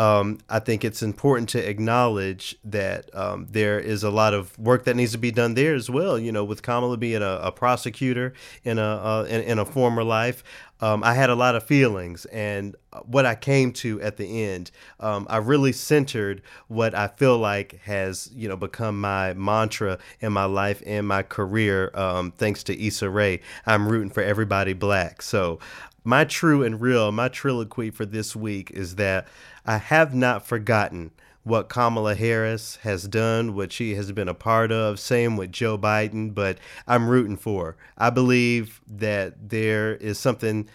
Um, I think it's important to acknowledge that um, there is a lot of work that needs to be done there as well. You know, with Kamala being a, a prosecutor in a uh, in, in a former life, um, I had a lot of feelings, and what I came to at the end, um, I really centered what I feel like has you know become my mantra in my life and my career. Um, thanks to Issa Rae, I'm rooting for everybody black. So my true and real, my trilloquy for this week is that I have not forgotten what Kamala Harris has done, what she has been a part of, same with Joe Biden, but I'm rooting for. her. I believe that there is something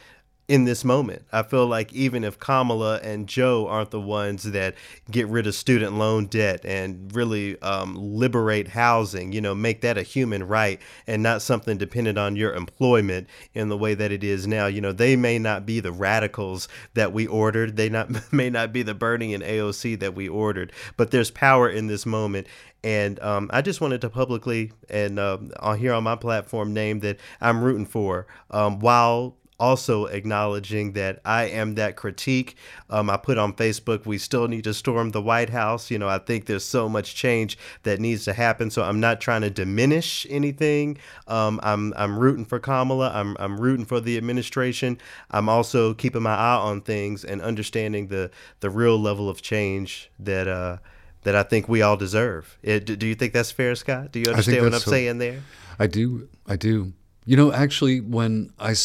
in this moment. I feel like even if Kamala and Joe aren't the ones that get rid of student loan debt and really um, liberate housing, you know, make that a human right and not something dependent on your employment in the way that it is now. You know, they may not be the radicals that we ordered. They not may not be the Bernie and AOC that we ordered, but there's power in this moment. And um, I just wanted to publicly and uh, here on my platform name that I'm rooting for um, while also acknowledging that I am that critique. Um, I put on Facebook, we still need to storm the White House. You know, I think there's so much change that needs to happen. So I'm not trying to diminish anything. Um, I'm I'm rooting for Kamala. I'm I'm rooting for the administration. I'm also keeping my eye on things and understanding the the real level of change that uh, that I think we all deserve. It, do you think that's fair, Scott? Do you understand what I'm so, saying there? I do. I do. You know, actually, when I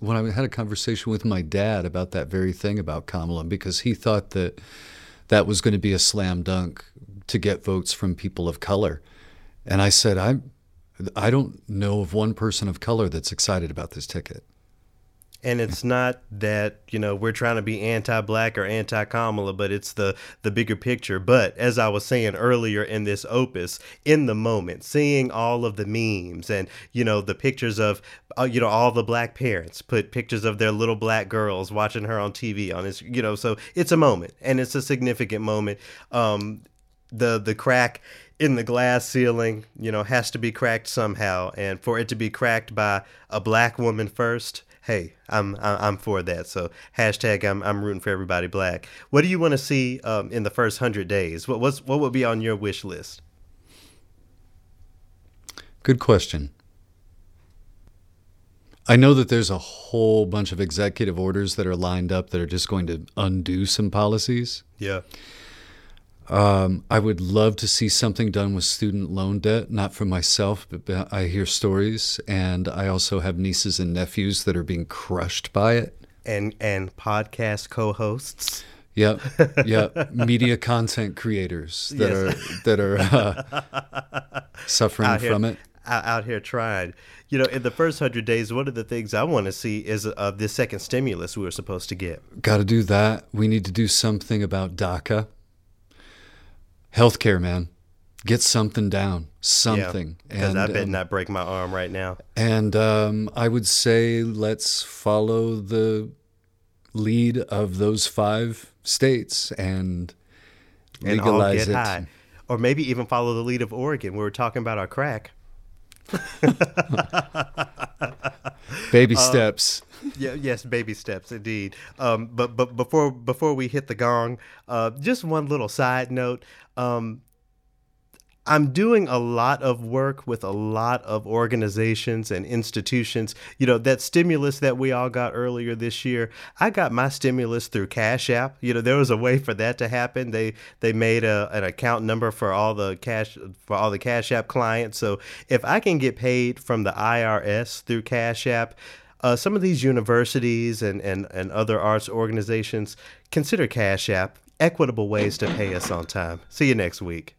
when I had a conversation with my dad about that very thing about Kamala, because he thought that that was going to be a slam dunk to get votes from people of color, and I said, I I don't know of one person of color that's excited about this ticket. And it's not that, you know, we're trying to be anti-black or anti-Kamala, but it's the the bigger picture. But as I was saying earlier in this opus, in the moment, seeing all of the memes and, you know, the pictures of uh, you know, all the black parents put pictures of their little black girls watching her on TV on this, you know, so it's a moment and it's a significant moment. Um the the crack in the glass ceiling, you know, has to be cracked somehow. And for it to be cracked by a black woman first, hey, I'm I'm for that. So hashtag I'm I'm rooting for everybody black. What do you want to see um, in the first hundred days? What what's what would be on your wish list? Good question. I know that there's a whole bunch of executive orders that are lined up that are just going to undo some policies. Yeah. Um, I would love to see something done with student loan debt, not for myself, but I hear stories, and I also have nieces and nephews that are being crushed by it. And and podcast co-hosts. Yep, yep. Media content creators that yes. are that are uh, suffering from it. Out here trying. You know, in the first hundred days, one of the things I want to see is uh, the second stimulus we were supposed to get. Got to do that. We need to do something about DACA healthcare, man. Get something down, something. Because yeah, I bet um, not break my arm right now. And um, I would say let's follow the lead of those five states and, and legalize it. High. Or maybe even follow the lead of Oregon. We were talking about our crack. baby uh, steps. Yeah, yes, baby steps indeed. Um, but but before before we hit the gong, uh, just one little side note. Um, I'm doing a lot of work with a lot of organizations and institutions. You know, that stimulus that we all got earlier this year, I got my stimulus through Cash App. You know, there was a way for that to happen. They they made a, an account number for all the cash for all the Cash App clients. So if I can get paid from the IRS through Cash App, uh, some of these universities and, and, and other arts organizations consider Cash App equitable ways to pay us on time. See you next week.